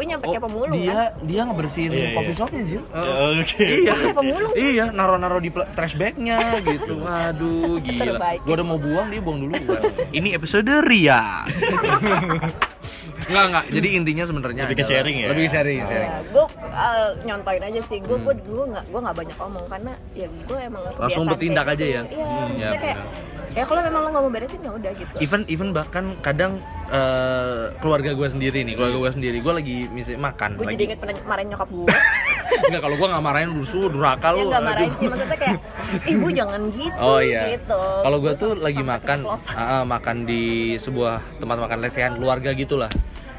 Gue nyampe Oh, kayak pemulung dia kan? dia ngebersihin Iya, iya. coffee shopnya Jil Ya, oke iya Kayak pemulung. iya naro-naro di pla- trash bagnya gitu waduh gila Terbaik. gua udah mau buang dia buang dulu ini episode Ria Enggak enggak. Jadi intinya sebenarnya Lebih ke sharing ya? Lebih sharing, sharing. gue uh, nyontoin aja sih gue Hmm. gue gue nggak gue nggak banyak ngomong karena ya gue emang Langsung bertindak kayak aja gitu. ya? iya Hmm, ya, kayak ya kalau memang lo nggak mau beresin ya udah gitu Even even bahkan kadang eh, keluarga gue sendiri nih, keluarga gue sendiri, gue lagi misalnya makan, gue lagi jadi inget pernah marahin nyokap gue Enggak, kalau gue nggak marahin rusuh, durhaka ya lu. nggak marahin aduh. sih maksudnya kayak ibu jangan gitu Oh iya. gitu Kalau gue tuh lagi makan, ah, makan di sebuah tempat makan lesehan keluarga gitulah.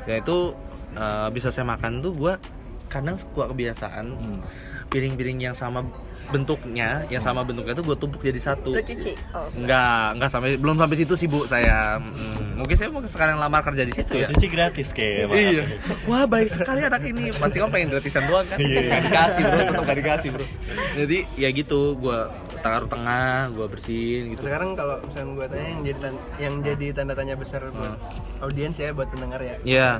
Ya itu eh, bisa saya makan tuh gue kadang suka kebiasaan Hmm. piring-piring yang sama bentuknya, yang sama bentuknya tuh gue tumpuk jadi satu. lo cuci oh. Enggak, enggak sampai belum sampai situ sih bu saya. Mm, mungkin saya mau sekarang lamar kerja di situ ya. cuci gratis kayak Iya. Wah baik sekali anak ini. Pasti kamu pengen gratisan doang kan? Iya. Gak dikasih bro, tetap gak dikasih bro. Jadi ya gitu, gue taruh tengah, gue bersihin gitu. Sekarang kalau misalnya gue tanya yang jadi yang jadi tanda tanya besar buat audiens ya buat pendengar ya. Iya.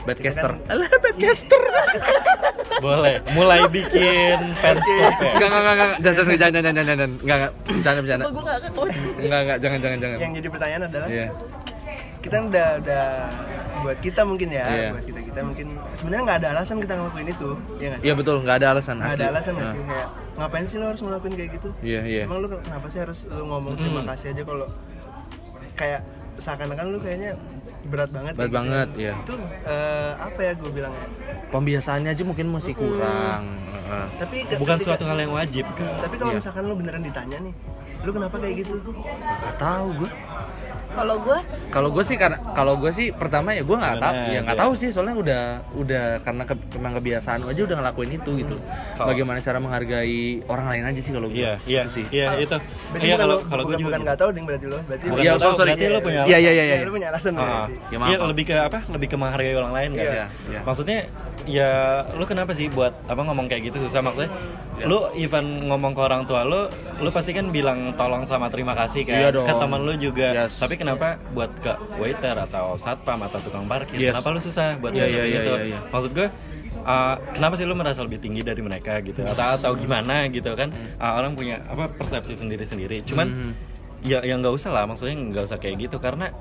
Badcaster. Alah, badcaster. Boleh. Mulai bikin fans club ya. Enggak, enggak, enggak, enggak. Jangan, jangan, jangan, jangan, jangan, jangan. Enggak, enggak. Bercanda, bercanda. gue gak ketawa Enggak, enggak, jangan, jangan, jangan. yang jadi pertanyaan adalah Iya. kita udah udah buat kita mungkin ya Iya. buat kita kita mungkin sebenarnya nggak ada alasan kita ngelakuin itu ya nggak sih Iya betul, enggak ada alasan nggak ada alasan nggak Nah. sih kayak ngapain sih lo harus ngelakuin kayak gitu Iya, iya. emang lu kenapa sih harus lu ngomong terima Mm. kasih aja kalau kayak seakan-akan lu kayaknya berat banget Berat gitu. banget, iya. itu eh, apa ya gue bilangnya Pembiasaannya aja mungkin masih kurang. Heeh. tapi Bukan ketika- suatu hal yang wajib kan. tapi kalau Iya. misalkan lu beneran ditanya nih lu kenapa kayak gitu Nggak tahu gue. Kalau gue Kalau gue sih karena kalau gue sih pertama ya gue nggak tahu ya nggak iya. tahu sih soalnya udah udah karena ke, memang kebiasaan aja udah ngelakuin itu gitu. Kalau- Bagaimana cara menghargai orang lain aja sih kalau gue. Iya, iya, Itu sih. iya itu. Berarti Iya kalau kalau gue bukan, juga. bukan nggak tahu ding berarti lo berarti Iya, sorry, sorry. berarti lo punya Iya, iya, iya, Ya, iya. lu punya alasan Ah, berarti Ya, maaf, Iya maaf. lebih ke apa? Lebih ke menghargai orang lain kan? Iya, iya. Maksudnya ya lu kenapa sih buat apa ngomong kayak gitu susah maksudnya? Iya. Lu even ngomong ke orang tua lu, lu pasti kan bilang tolong sama terima kasih kan Iya dong. ke teman lu juga. Yes. Tapi kenapa buat ke waiter atau satpam atau tukang parkir? Yes. Kenapa lu susah buat ngomong iya, iya, gitu? iya, iya. Maksud gue uh, kenapa sih lu merasa lebih tinggi dari mereka gitu atau atau gimana gitu kan Uh, orang punya apa persepsi sendiri-sendiri cuman Hmm. ya yang nggak usah lah maksudnya nggak usah kayak gitu karena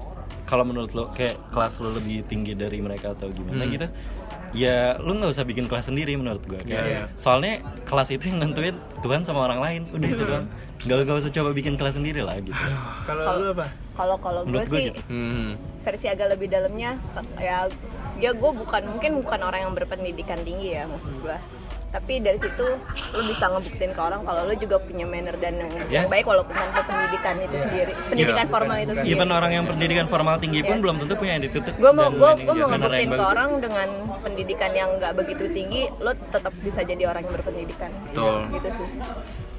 kalau menurut lo kayak kelas lo lebih tinggi dari mereka atau gimana Hmm. gitu ya lu nggak usah bikin kelas sendiri menurut gue kayak Iya, iya. soalnya kelas itu yang nentuin Tuhan sama orang lain udah itu Hmm. doang nggak nggak usah coba bikin kelas sendiri lah gitu kalau Kalau- lu apa kalau kalau gue sih gitu. Hmm. versi agak lebih dalamnya ya ya gue bukan mungkin bukan orang yang berpendidikan tinggi ya maksud gue tapi dari situ lu bisa ngebuktiin ke orang kalau lu juga punya manner dan yang, Yes. baik walaupun tanpa pendidikan itu sendiri pendidikan Iya. formal itu sendiri even orang yang pendidikan formal tinggi pun Yes. belum tentu punya attitude gue mau gue gue mau ngebuktiin ke orang dengan pendidikan yang nggak begitu tinggi lo tetap bisa jadi orang yang berpendidikan Betul. gitu sih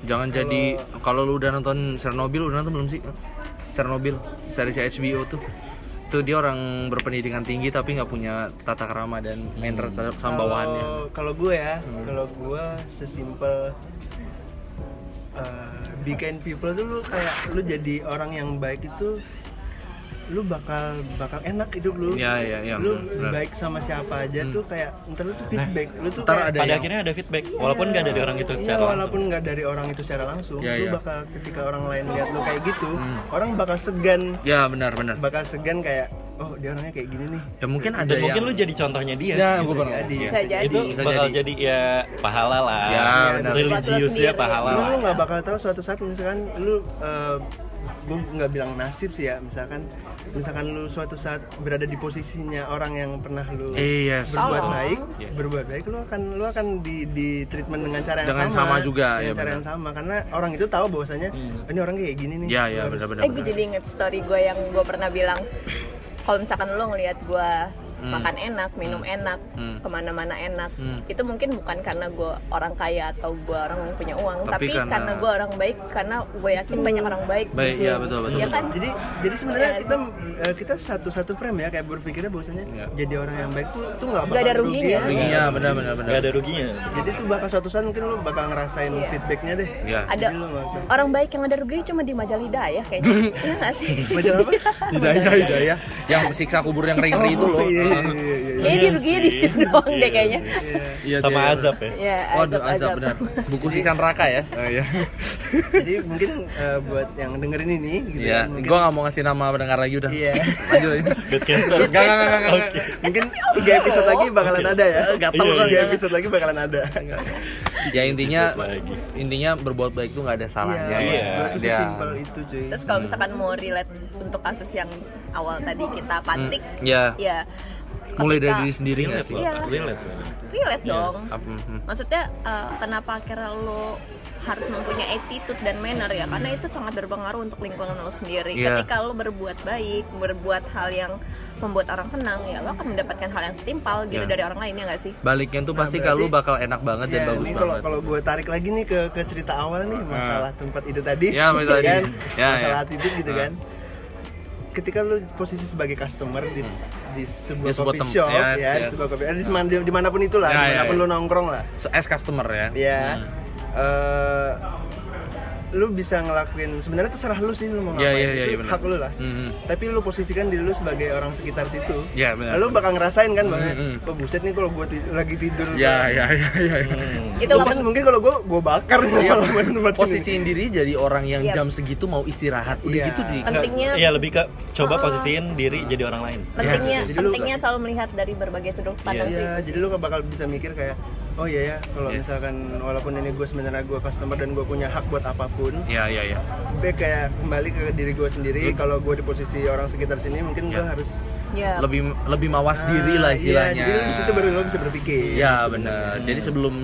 Jangan jadi kalau lu udah nonton Chernobyl udah nonton belum sih? Chernobyl series HBO tuh. Tuh dia orang berpendidikan tinggi tapi nggak punya tata krama dan manner terhadap sama bawahannya. Kalau- gue ya, kalau gue sesimpel uh, be kind people tuh lu kayak lu jadi orang yang baik itu lu bakal bakal enak hidup lu. Iya, iya, iya, Lu benar. baik sama siapa aja tuh kayak ntar lu tuh feedback. Lu tuh ntar kayak ada pada yang- akhirnya ada feedback walaupun nggak dari orang itu Iya, secara langsung. walaupun nggak dari orang itu secara langsung, Iya, lu iya. bakal ketika orang lain lihat lu kayak gitu, orang bakal segan, Ya benar benar. bakal segan kayak oh dia orangnya kayak gini nih. Ya mungkin ada dan yang mungkin lu jadi contohnya dia Ya, gua baru- jadi. bisa jadi itu Bisa bakal jadi. jadi. ya pahala lah Ya, benar. religius ya pahala lu nggak bakal tahu suatu saat misalkan lu gue nggak bilang nasib sih ya misalkan misalkan lu suatu saat berada di posisinya orang yang pernah lu yes. berbuat Tolong. baik Iya. berbuat baik lu akan lu akan di di treatment dengan cara yang Dengan sama sama juga, dengan ya cara benar. yang sama karena orang itu tahu bahwasanya Hmm. ini orang kayak gini nih Ya Lu ya harus- benar benar. eh gue jadi inget story gue yang gue pernah bilang kalau misalkan lo ngelihat gue Hmm. makan enak minum enak Hmm. ke mana-mana enak Hmm. itu mungkin bukan karena gue orang kaya atau gue orang yang punya uang Tapi tapi, karena- karena, gue orang baik karena gue yakin banyak orang baik Baik, iya, betul, betul, Iya betul. kan jadi jadi sebenarnya Iya kita eh, kita satu satu frame ya kayak berpikirnya bahwasanya Ya. jadi orang yang baik tuh tuh nggak bakal ada rugi ruginya. ya. Ruginya benar benar benar. nggak ada ruginya jadi tuh bakal suatu saat mungkin lu bakal ngerasain Iya. feedbacknya deh Ya. ada lo orang baik yang ada rugi cuma di majalah hidayah kayaknya iya nggak sih Majalah apa? Hidayah hidayah yang siksa kubur yang ngeri itu loh. Oh, iya, iya, iya, iya. kayaknya dia ruginya di situ doang deh kayaknya Iya, sama iya. azab ya ya Waduh, azab, azab benar. Buku siksa neraka ya. Oh, iya. Jadi mungkin eh, buat yang dengerin ini gitu Iya, mungkin, gua nggak mau ngasih nama pendengar lagi udah. Iya. Lanjut. Bedcaster Enggak, enggak, enggak, mungkin tiga episode lagi bakalan ada ya. Gatel Iya, kan Tiga ya. episode lagi bakalan ada. Ya intinya intinya berbuat baik tuh nggak ada salahnya. Iya, Iya. itu cuy. terus kalau misalkan mau relate untuk kasus yang awal tadi kita pantik Hmm, ya. ya mulai dari diri sendiri nggak sih? Iya. relate relate Iya. dong Apa- hmm. maksudnya eh, kenapa akhirnya lo harus mempunyai attitude dan manner ya karena itu sangat berpengaruh untuk lingkungan lo sendiri Iya. ketika lo berbuat baik berbuat hal yang membuat orang senang ya lo akan mendapatkan hal yang setimpal gitu Iya. dari orang lain ya nggak sih Baliknya tuh Nah, pasti berarti- kalau bakal enak banget dan Ya, bagus ini kalau banget. kalau gue tarik lagi nih ke ke cerita awal nih masalah tempat itu tadi, Ya, itu tadi. kan? Ya, masalah ya. attitude gitu Ah. kan. Ketika lu posisi sebagai customer di, di sebuah Di sebuah coffee shop yes, ya, di yes. sebuah coffee, eh, di, mana- di- di mana pun itulah, Ya, ya, di mana pun ya. lu nongkrong lah. as customer ya. ya Hmm. eh, lu bisa ngelakuin sebenarnya terserah lu sih lu mau Iya, ngapain iya, iya, itu iya, benar. hak lu lah Mhm. tapi lu posisikan diri lu sebagai orang sekitar situ Iya, benar. lu bakal ngerasain kan banget Mhm. oh buset nih kalau gua ti- lagi tidur Ya, ya, ya, ya. itu mungkin, nggak mungkin kalau gua gua bakar Iya, ini. posisiin diri jadi orang yang Iya. jam segitu mau istirahat udah Iya. gitu di Pentingnya- Iya lebih ke coba Ah. posisiin diri jadi orang lain. pentingnya lu- pentingnya selalu melihat dari berbagai sudut pandang Iya, kritis. jadi lu gak bakal bisa mikir kayak oh iya ya kalau Yes. misalkan walaupun ini gue sebenarnya gue customer dan gue punya hak buat apa pun ya ya ya gue kayak kembali ke diri gue sendiri kalau gue di posisi orang sekitar sini mungkin gue Ya. harus ya lebih lebih mawas diri Ah, lah iya, istilahnya jadi di situ baru lo bisa berpikir Ya benar. Jadi sebelum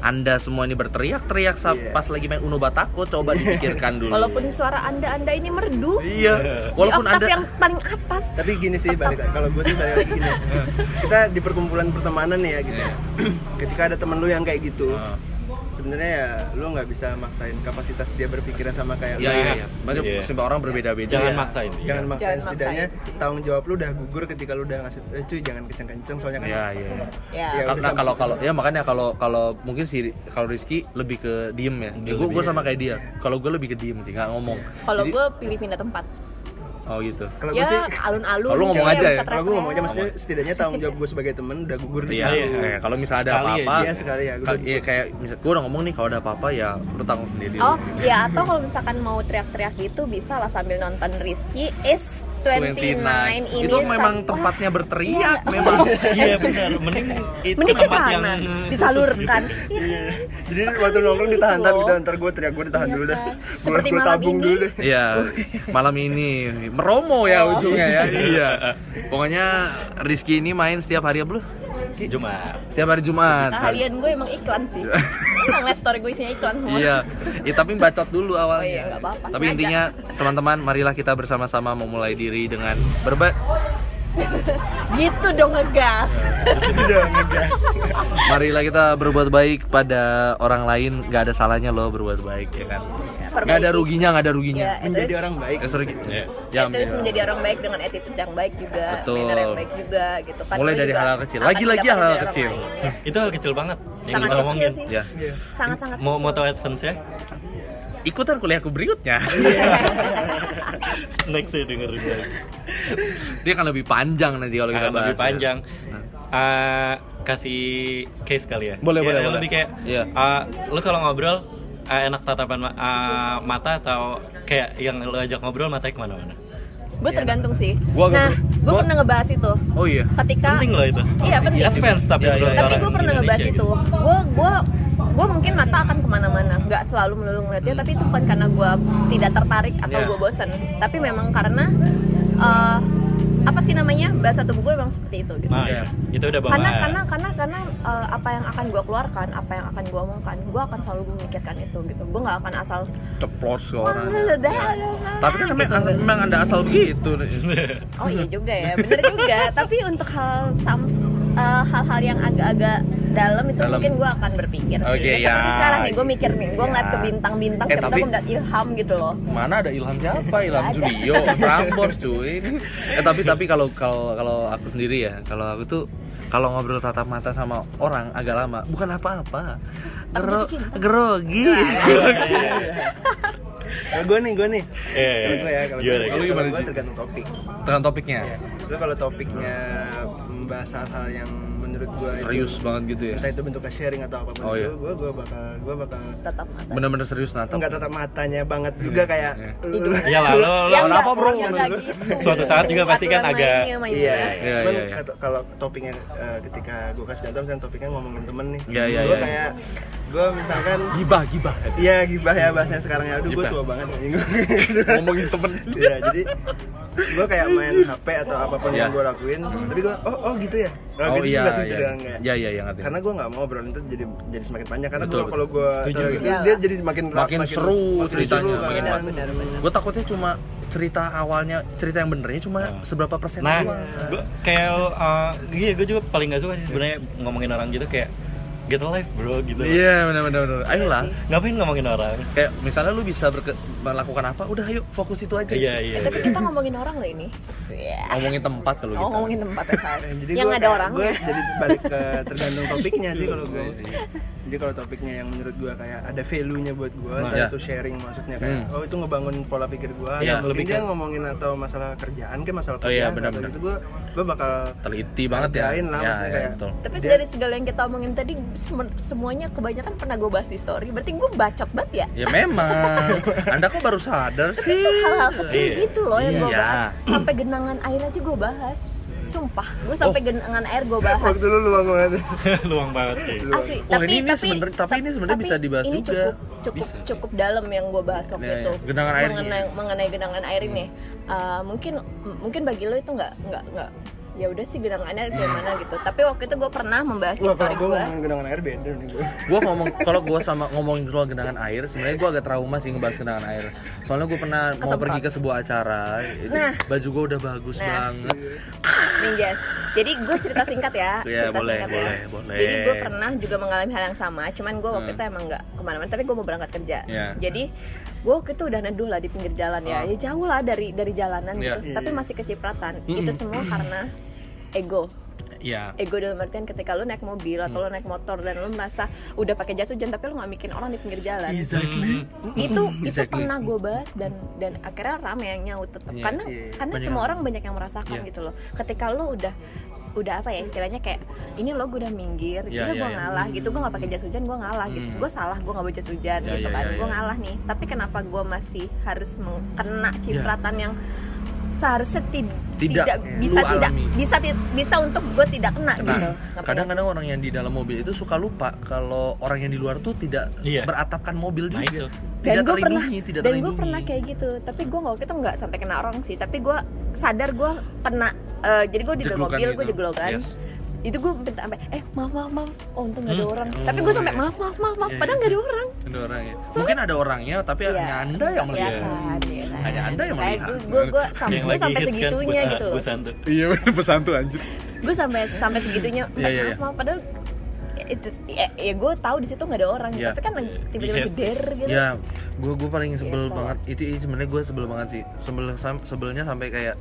anda semua ini berteriak-teriak saat Iya. pas lagi main Uno Batako, coba dipikirkan dulu. walaupun suara anda anda ini merdu iya, di walaupun anda yang paling atas tapi gini sih balik kalau gue sih balik lagi gini kita di perkumpulan pertemanan ya gitu Iya. ketika ada temen lu yang kayak gitu Ah. Sebenarnya ya lu nggak bisa maksain kapasitas dia berpikirnya sama kayak Iya lu iya iya. Banyak Iya. setiap orang berbeda-beda. Jangan Iya. maksain. jangan maksain Jangan setidaknya maksain. tanggung jawab lu udah gugur ketika lu udah ngasih eh cuy jangan kenceng-kenceng soalnya kan Iya iya. iya. ya Iya, Nah, udah nah, kalau kalau ya makanya kalau kalau mungkin si kalau Rizky lebih ke diem ya. Dia gue lebih- sama kayak dia. Kalau gue lebih ke diem sih, nggak ngomong. kalau gue pilih pindah tempat oh gitu. kalau ya gue sih alun-alun Kalau lu ngomong gitu aja ya? kalau gue ngomong aja maksudnya setidaknya tanggung jawab gue sebagai temen udah gugur di Iya, situ iya. kalau misalnya ada Sekali apa-apa, Iya, sekali ya, Iya kayak misal gue udah ngomong nih kalau ada apa-apa ya lu tanggung sendiri. Oh, ya atau kalau misalkan mau teriak-teriak gitu bisa lah sambil nonton Rizky is 29 ini itu memang tempatnya Wah, berteriak iya. memang Iya benar, mending itu mending tempat sana yang disalurkan Iya Iya. kan? jadi Sekali waktu nongkrong ditahan loh. gitu ntar gue teriak gue ditahan Iya dulu deh kan? gue Seperti gue malam tabung ini. dulu deh Iya, malam ini meromo ya Oh. ujungnya ya. iya. Pokoknya Rizky ini main setiap hari apa lu? Jumat. Setiap hari Jumat. Kalian gue emang iklan sih Ngeliat story gue isinya iklan semua Iya, ya, tapi bacot dulu awalnya. Oh iya, nggak apa-apa, Tapi sengaja. intinya teman-teman, marilah kita bersama-sama memulai diri dengan berba Gitu dong ngegas udah ngegas Marilah kita berbuat baik pada orang lain. Gak ada salahnya loh berbuat baik ya kan. Gak ada Perbaiki. ruginya, gak ada ruginya. Ya, menjadi orang baik Eh, sorry. Iya. Ya, terus ya. menjadi orang baik dengan attitude yang baik juga, Betul. manner yang baik juga gitu kan. Mulai dari hal-hal kecil. Lagi-lagi hal-hal orang kecil. lain, yes. Itu hal kecil banget yang Sangat kita sih. Ya. Sangat-sangat Mau kecil. mau tahu advance ya? Ikutan kuliahku berikutnya. Next saya dengerin. Dia akan lebih panjang nanti kalau kita Akan bahas. lebih panjang. Ah, kasih case kali ya. Boleh, Ya, boleh, yang boleh. Lebih kayak, Iya. ah, lu kalau ngobrol ah, enak tatapan ma- ah, mata atau kayak yang lu ajak ngobrol matanya ke mana-mana. Gue tergantung sih. Gua nah, gue gua- pernah ngebahas itu. Oh iya. Ketika Penting loh itu. Iya penting. Advance tapi iya. Tapi gue pernah Indonesia ngebahas gitu. itu. Gue gue gue mungkin mata akan ke mana-mana, nggak selalu melulu ngeliat dia. Tapi itu bukan karena gue tidak tertarik atau Iya. gue bosen. Tapi memang karena eh, apa sih namanya bahasa tubuh gue memang seperti itu gitu. Nah, Iya. iya. itu udah banget. karena karena karena karena eh, apa yang akan gue keluarkan, apa yang akan gue omongkan, gue akan selalu memikirkan itu gitu. Gue nggak akan asal Ceplos ke orang. Tapi Tapi kan memang, memang anda asal begitu. Oh iya juga ya, bener juga. Tapi untuk hal sam- eh, hal-hal yang agak-agak dalam itu Dalam. mungkin gue akan berpikir sih. Oke, Ya, seperti ya. sekarang nih, gue mikir nih, gue Ya. ngeliat ke bintang-bintang, Eh, siapa tapi- tahu ngeliat ilham gitu loh. Mana ada Ilham siapa? Ilham. Julio, Prambors cuy. Eh tapi tapi kalau kalau kalau aku sendiri ya, kalau aku tuh kalau ngobrol tatap mata sama orang agak lama, bukan apa-apa. Gero, jatuh cinta. gerogi. kalau gue nih gue nih Iya, iya. kalau gue ya kalau Gimana, gue gue tergantung topik Dengan topiknya. Lu kalau topiknya membahas hal-hal yang menurut gue Serius banget gitu ya. entah itu bentuknya sharing atau apa pun Oh, iya. itu gue gue bakal gue bakal Tetap mata. Bener-bener serius natap. enggak tatap matanya banget juga kayak Iya. lu Iya lah, lo, lo kenapa, enggak, bro? Suatu saat juga pasti kan agak- Iya. Iya, cuman iya, iya. kata- kalau topiknya eh, ketika gue kasih contoh misalnya topiknya ngomongin temen nih, Iya, iya, gue iya. kayak gue misalkan Gibah, gibah. Iya gibah ya bahasanya sekarang ya, aduh gue tua banget Ngomongin temen. Iya jadi gue kayak main HP atau apa pun Iya. yang gue lakuin, tapi gue oh oh gitu ya, oh, Oh gitu iya, juga tuh iya. jadi enggak. Iya, iya, iya, ngerti. Karena gue nggak mau obrolan itu jadi jadi semakin panjang karena Betul, gua kalau gue gitu, Iya. dia jadi makin Makin seru ceritanya, kan. makin benar, benar. Gue takutnya cuma cerita awalnya, cerita yang benernya cuma seberapa persen Nah, gua, kayak uh, iya gue juga paling gak suka sih sebenarnya ngomongin orang gitu kayak get a life bro gitu. Iya, benar-benar. benar. Ayolah. Ngapain ngomongin orang? kayak misalnya lu bisa berke- melakukan apa udah ayo fokus itu aja Iya iya. Eh, tapi kita ngomongin orang loh ini. Iya. ngomongin tempat kalau Oh, kita ngomongin tempat ya. Jadi yang gua ada orangnya. Gue jadi balik ke tergantung topiknya sih kalau gue. jadi kalau topiknya yang menurut gua kayak ada value-nya buat gua Nah, ya. itu sharing maksudnya kayak Hmm. oh itu ngebangun pola pikir gua Iya, atau lebih dia ke- ngomongin atau masalah kerjaan kayak masalah Oh, iya, kerjaan benar, atau benar. gitu gua gua bakal teliti banget ya lah, ya, maksudnya ya, kayak- betul Tapi Dia- dari segala yang kita omongin tadi sem- semuanya kebanyakan pernah gue bahas di story. Berarti gue bacot banget ya. ya memang anda kok baru sadar sih Hal-hal kecil Iya. gitu loh yang gue Iya. bahas. Sampai genangan air aja gue bahas. Sumpah, gue sampai Oh. genangan air gue bahas. waktu lu luang banget luang banget sih Asli, Oh, tapi ini- ini tapi sebenarnya- tapi ini sebenarnya bisa dibahas ini juga. cukup cukup Bisa sih. cukup dalam yang gue bahas waktu Ya, itu ya. Genangan air mengenai mengenai genangan air ini Uh, mungkin m- mungkin bagi lo itu nggak nggak nggak ya udah sih genangan air gimana gitu tapi waktu itu gue pernah membahas Wah, story kalau gue gue ngomongin genangan air beda nih gue gue ngomong kalau gue sama ngomongin soal genangan air sebenarnya gue agak trauma sih ngebahas genangan air soalnya gue pernah mau Kesemprot. pergi ke sebuah acara itu Nah. baju gue udah bagus Nah. banget Ninjas. Jadi gue cerita singkat ya. Iya, cerita boleh, singkat boleh, ya. boleh. Jadi gue pernah juga mengalami hal yang sama. Cuman gue waktu Hmm. itu emang nggak ke mana-mana. Tapi gue mau berangkat kerja. Iya. Jadi gue waktu itu udah neduh lah di pinggir jalan ya. Oh. Ya jauh lah dari dari jalanan Iya. gitu. Tapi masih kecipratan. Mm-mm. Itu semua karena ego. ya Ego dalam artian ketika lu naik mobil atau lu naik motor dan lu merasa udah pakai jas hujan tapi lu nggak mikirin orang di pinggir jalan. exactly itu itu Exactly. pernah gue bahas dan dan akhirnya rame yang nyaut tetap Iya, karena iya. karena Banyak semua orang banyak yang merasakan Iya. gitu loh ketika lo udah udah apa ya istilahnya kayak ini lo gue udah minggir gitu iya, gue iya. ngalah gitu gue nggak pakai jas hujan gue ngalah gitu Hmm. gue salah gue nggak bawa jas hujan Iya, gitu iya, kan iya, gue iya. ngalah nih tapi kenapa gue masih harus kena cipratan yang seharusnya tid- Tidak tidak lu bisa tidak alami. bisa ti- bisa untuk gue tidak kena gitu Nah, Ngerti kadang-kadang orang yang di dalam mobil itu suka lupa kalau orang yang di luar tuh tidak Iya. beratapkan mobil Nah, juga. itu. dan Tidak gue pernah tidak dan gue pernah kayak gitu tapi gue nggak waktu itu nggak sampai kena orang sih tapi gue sadar gue kena eh, jadi gue di dalam mobil gue gitu. jeglokan Yes. itu gue minta sampai eh maaf maaf maaf oh untung nggak ada Hmm. orang Oh, tapi gue sampai iya. maaf maaf maaf maaf Iya, padahal iya. nggak ada orang Ada orang ya. Mungkin ada orangnya tapi Iya, hanya anda yang melihat. Iya kan. Hanya Anda yang Kayak melihat. gue gue gue sampai yang gue sampai kan segitunya gitu loh busan tuh Iya bener pesan tuh anjir. gue sampai sampai segitunya Iya, minta iya, maaf iya. padahal ya, itu ya, ya gue tahu di situ nggak ada orang Iya. tapi kan tiba-tiba Iya sih. jeder gitu Ya, gue gue paling sebel Gitu. banget. Itu, itu sebenarnya gue sebel banget sih. Sebel sebelnya sampai kayak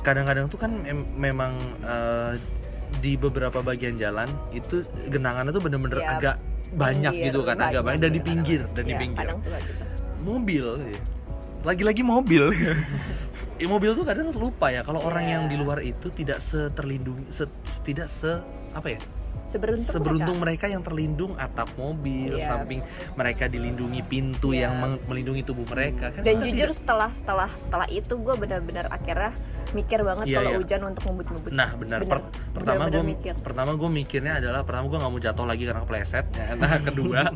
kadang-kadang tuh kan mem- memang eh, di beberapa bagian jalan itu genangannya tuh bener-bener Iya, agak banyak pinggir, gitu kan, agak banyak dan di pinggir dan di Iya, pinggir. kadang suka gitu Mobil, ya. Lagi-lagi mobil. Ya, mobil tuh kadang lupa ya kalau orang Iya. yang di luar itu tidak seterlindungi, se- tidak se apa ya seberuntung, seberuntung mereka. mereka. yang terlindung atap mobil, Iya. samping mereka dilindungi pintu Iya. yang melindungi tubuh mereka. Kan dan jujur tidak- setelah setelah setelah itu gue benar-benar akhirnya mikir banget Iya, kalau iya. hujan untuk ngebut-ngebut Nah benar. Per- pertama Bener-bener gue mikir. pertama gue mikirnya adalah pertama gue nggak mau jatuh lagi karena kepleset. Ya. Nah kedua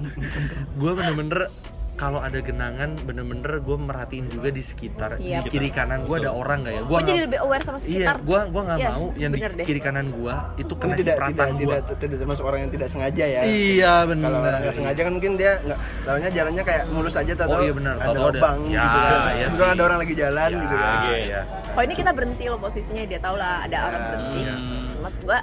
gue bener-bener kalau ada genangan bener-bener gue merhatiin juga di sekitar Iya. di kiri kanan gue ada orang nggak ya? gue jadi lebih aware sama Iya, sekitar gua gua nggak Iya, mau yang di deh. kiri kanan gua itu kena tidak cipratan tidak, gua. tidak tidak termasuk orang yang tidak sengaja ya Iya benar. kalau nggak sengaja kan mungkin dia nggak tahunya jalannya kayak mulus aja atau Oh, iya benar. ada lubang Ya, gitu kan iya Kebetulan sih. ada orang lagi jalan Ya, gitu kan iya. oh ini kita berhenti loh posisinya dia tahu lah ada orang Ya, berhenti iya. maksud gue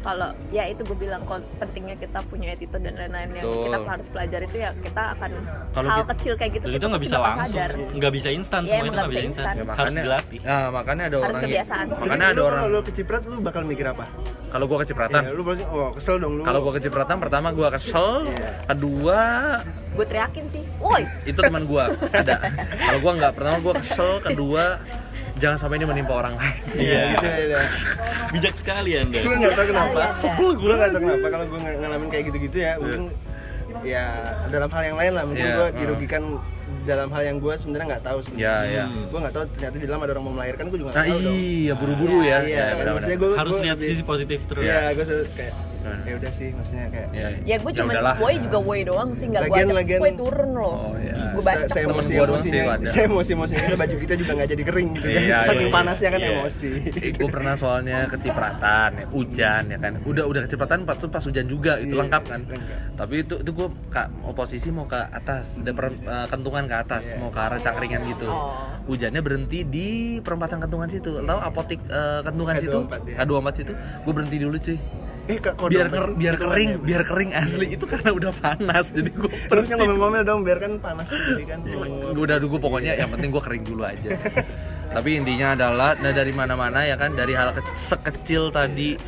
kalau ya itu gue bilang kalau pentingnya kita punya attitude dan lain-lain yang Betul. kita harus pelajari itu ya kita akan Kalau hal kita- kecil kayak gitu itu kita nggak bisa langsung sadar nggak bisa instan semua emang itu nggak bisa instan instan. Ya, harus makanya, dilatih Nah, makanya ada Harus orang kebiasaan. Yang, Jadi makanya ada lu orang kalau lu keciprat lu bakal mikir apa? kalau gua kecipratan. Ya, lu pasti oh kesel dong lu. Kalau gua kecipratan pertama gua kesel, Iya. kedua gue teriakin sih woi itu teman gua ada. Kalau gua nggak, pertama gua kesel, kedua jangan sampai ini menimpa orang lain. iya Gitu ya, ya. bijak sekali anda gue nggak tahu kenapa ada. gue nggak tahu kenapa kalau gue ngalamin kayak gitu-gitu ya mungkin ya dalam hal yang lain lah mungkin Iya, gue uh. dirugikan dalam hal yang gue sebenarnya nggak tahu sebenarnya Ya, ya. Hmm. gue nggak tahu ternyata di dalam ada orang mau melahirkan gue juga Nah, nggak tahu dong iya buru-buru ya. iya Ya, benar-benar. maksudnya gue harus gue lihat lebih- sisi positif terus iya gue kayak Hmm. ya udah sih maksudnya kayak Ya, ya gue cuma woi juga woi doang sih nggak gue ajak. lagian- woi turun loh. Oh, iya. gue baca Temen emosi gua doang sih emosinya se emosi emosinya baju kita juga nggak jadi kering gitu kan. Iya, saking iya, panasnya kan iya. emosi. Gue pernah soalnya kecipratan ya, hujan ya kan. Udah udah kecipratan pas pas hujan juga itu Iya, lengkap kan. lengkap. tapi itu itu gue oposisi mau ke atas ada per- eh, kentungan ke atas Iya. mau ke arah cangkringan gitu. Oh. hujannya berhenti di perempatan kentungan situ. Tahu apotik eh, kentungan K24 situ? Ya. K24 situ. Gue berhenti dulu cuy eh kak biar ker- biar kering kan ya? biar kering asli itu karena udah panas jadi gue Terusnya ngomel-ngomel dong biar kan panas jadi kan gue udah dulu pokoknya yang penting gue kering dulu aja tapi intinya adalah nah dari mana-mana ya kan dari hal ke- sekecil tadi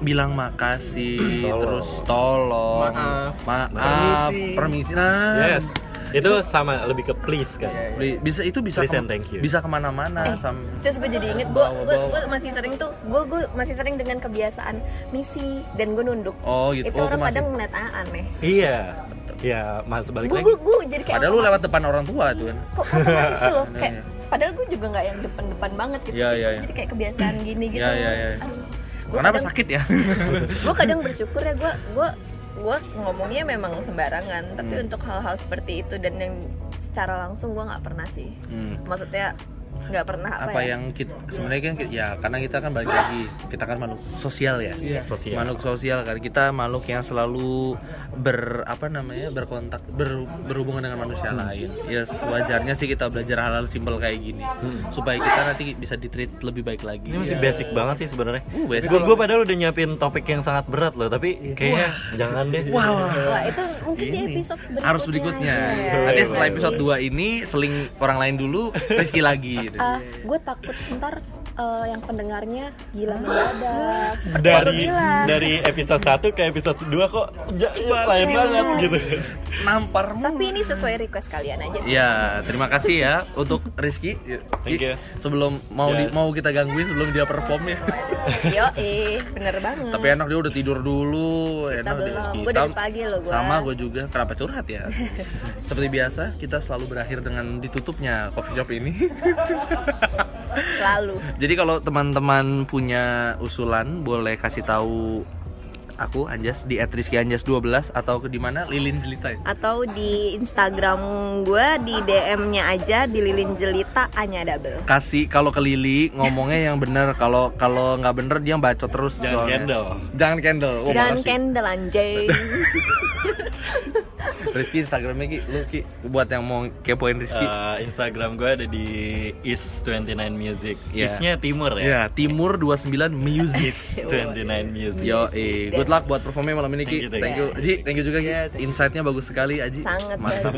bilang makasih Tolong. terus tolong Maaf. maaf Permisi. permisi nah Yes. Itu sama lebih ke please kan. Bi- bisa itu bisa Please ke- and thank you. bisa ke mana-mana Eh, sam terus gue jadi inget gue gue masih sering tuh gue gue masih sering dengan kebiasaan misi dan gue nunduk Oh, gitu. itu Oh, orang kadang ngeliat aneh Iya. Ya, mas balik gue lagi. gue gue jadi kayak padahal lu lewat depan orang tua tuh kan kok otomatis tuh loh Iya, kayak iya. padahal gue juga nggak yang depan-depan banget gitu Iya, iya, iya. jadi kayak kebiasaan gini gitu Iya, iya, iya. kenapa kadang, sakit ya gue kadang bersyukur ya gue gue gue ngomongnya memang sembarangan tapi Hmm. untuk hal-hal seperti itu dan yang secara langsung gue nggak pernah sih Hmm. maksudnya nggak pernah apa, apa ya yang kita sebenarnya kan ya karena kita kan balik lagi kita kan makhluk sosial ya Iya. Sosial. makhluk sosial kan kita makhluk yang selalu ber apa namanya berkontak ber- berhubungan dengan manusia lain ya wajarnya sih kita belajar hal-hal simpel kayak gini supaya kita nanti bisa ditreat lebih baik lagi Ini masih Ya. basic banget sih sebenarnya. Uh. Gue gue padahal udah nyiapin topik yang sangat berat loh, tapi kayaknya jangan deh. Wah, Wah itu mungkin di episode berikutnya harus berikutnya. aja. Nanti Iya setelah sih. episode 2 ini seling orang lain dulu, Rizky lagi. gitu. Gue takut ntar eh, yang pendengarnya gila mendadak gue Dari dari episode 1 ke episode 2 kok lain banget gitu. Nampar mulu. tapi ini sesuai request kalian aja sih Ya, terima kasih ya untuk Rizky. Thank you. Sebelum mau di- Yes. mau kita gangguin sebelum dia perform ya. yo eh bener banget Tapi enak dia udah tidur dulu. Kita enak dia. belum. Gua dari pagi loh, gua. Sama gue juga. Kenapa curhat ya? Seperti biasa, kita selalu berakhir dengan ditutupnya coffee shop ini. selalu Jadi kalau teman-teman punya usulan boleh kasih tahu aku Anjas di @rizkyanjas12 atau ke di mana Lilin Jelita. ya? atau di Instagram gue di DM-nya aja di Lilin Jelita Anya Double Kasih kalau ke Lili ngomongnya yang bener kalau kalau nggak bener dia bacot terus Jangan soalnya. candle. Jangan candle. Oh, makasih. candle anjay Rizky Instagramnya Ki, lu Ki buat yang mau kepoin Rizky. Eh, Instagram gue ada di is29music. Ya. Isnya timur ya. ya, Timur 29 Music. Is29music. Yo, eh, good luck buat performnya malam ini Ki. Thank you, thank Thank you, Aji. Thank you juga Ki. Insight-nya bagus sekali Aji. Sangat Mantap.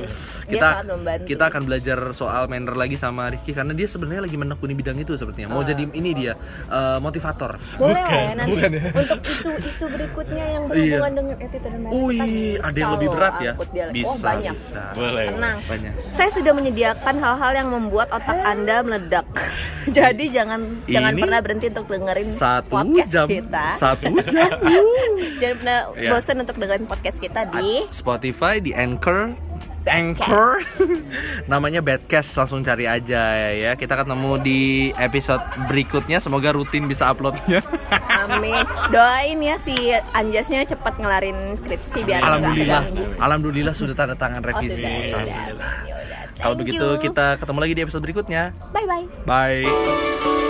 Kita sangat kita akan belajar soal manner lagi sama Rizky karena dia sebenarnya lagi menekuni bidang itu sepertinya. Mau jadi ini dia eh, motivator. boleh lah ya nanti bukan ya. untuk isu-isu berikutnya yang berhubungan dengan attitude dan manner, Wih, ada yang lebih berat ya? Angkut dia. Bisa, oh banyak bisa. Boleh. tenang Banyak. saya sudah menyediakan hal-hal yang membuat otak anda meledak jadi jangan jangan Ini pernah berhenti untuk dengerin Satu podcast jam. kita Satu jam. jangan pernah Ya. bosan untuk dengerin podcast kita di Spotify di Anchor Anchor. Namanya Badcast langsung cari aja ya. Kita ketemu di episode berikutnya. Semoga rutin bisa uploadnya Amin. Doain ya si Anjasnya cepat ngelarin skripsi biar alhamdulillah. alhamdulillah sudah tanda tangan oh revisi. sudah ya Alhamdulillah. Yaudah. kalau begitu you. kita ketemu lagi di episode berikutnya. Bye bye bye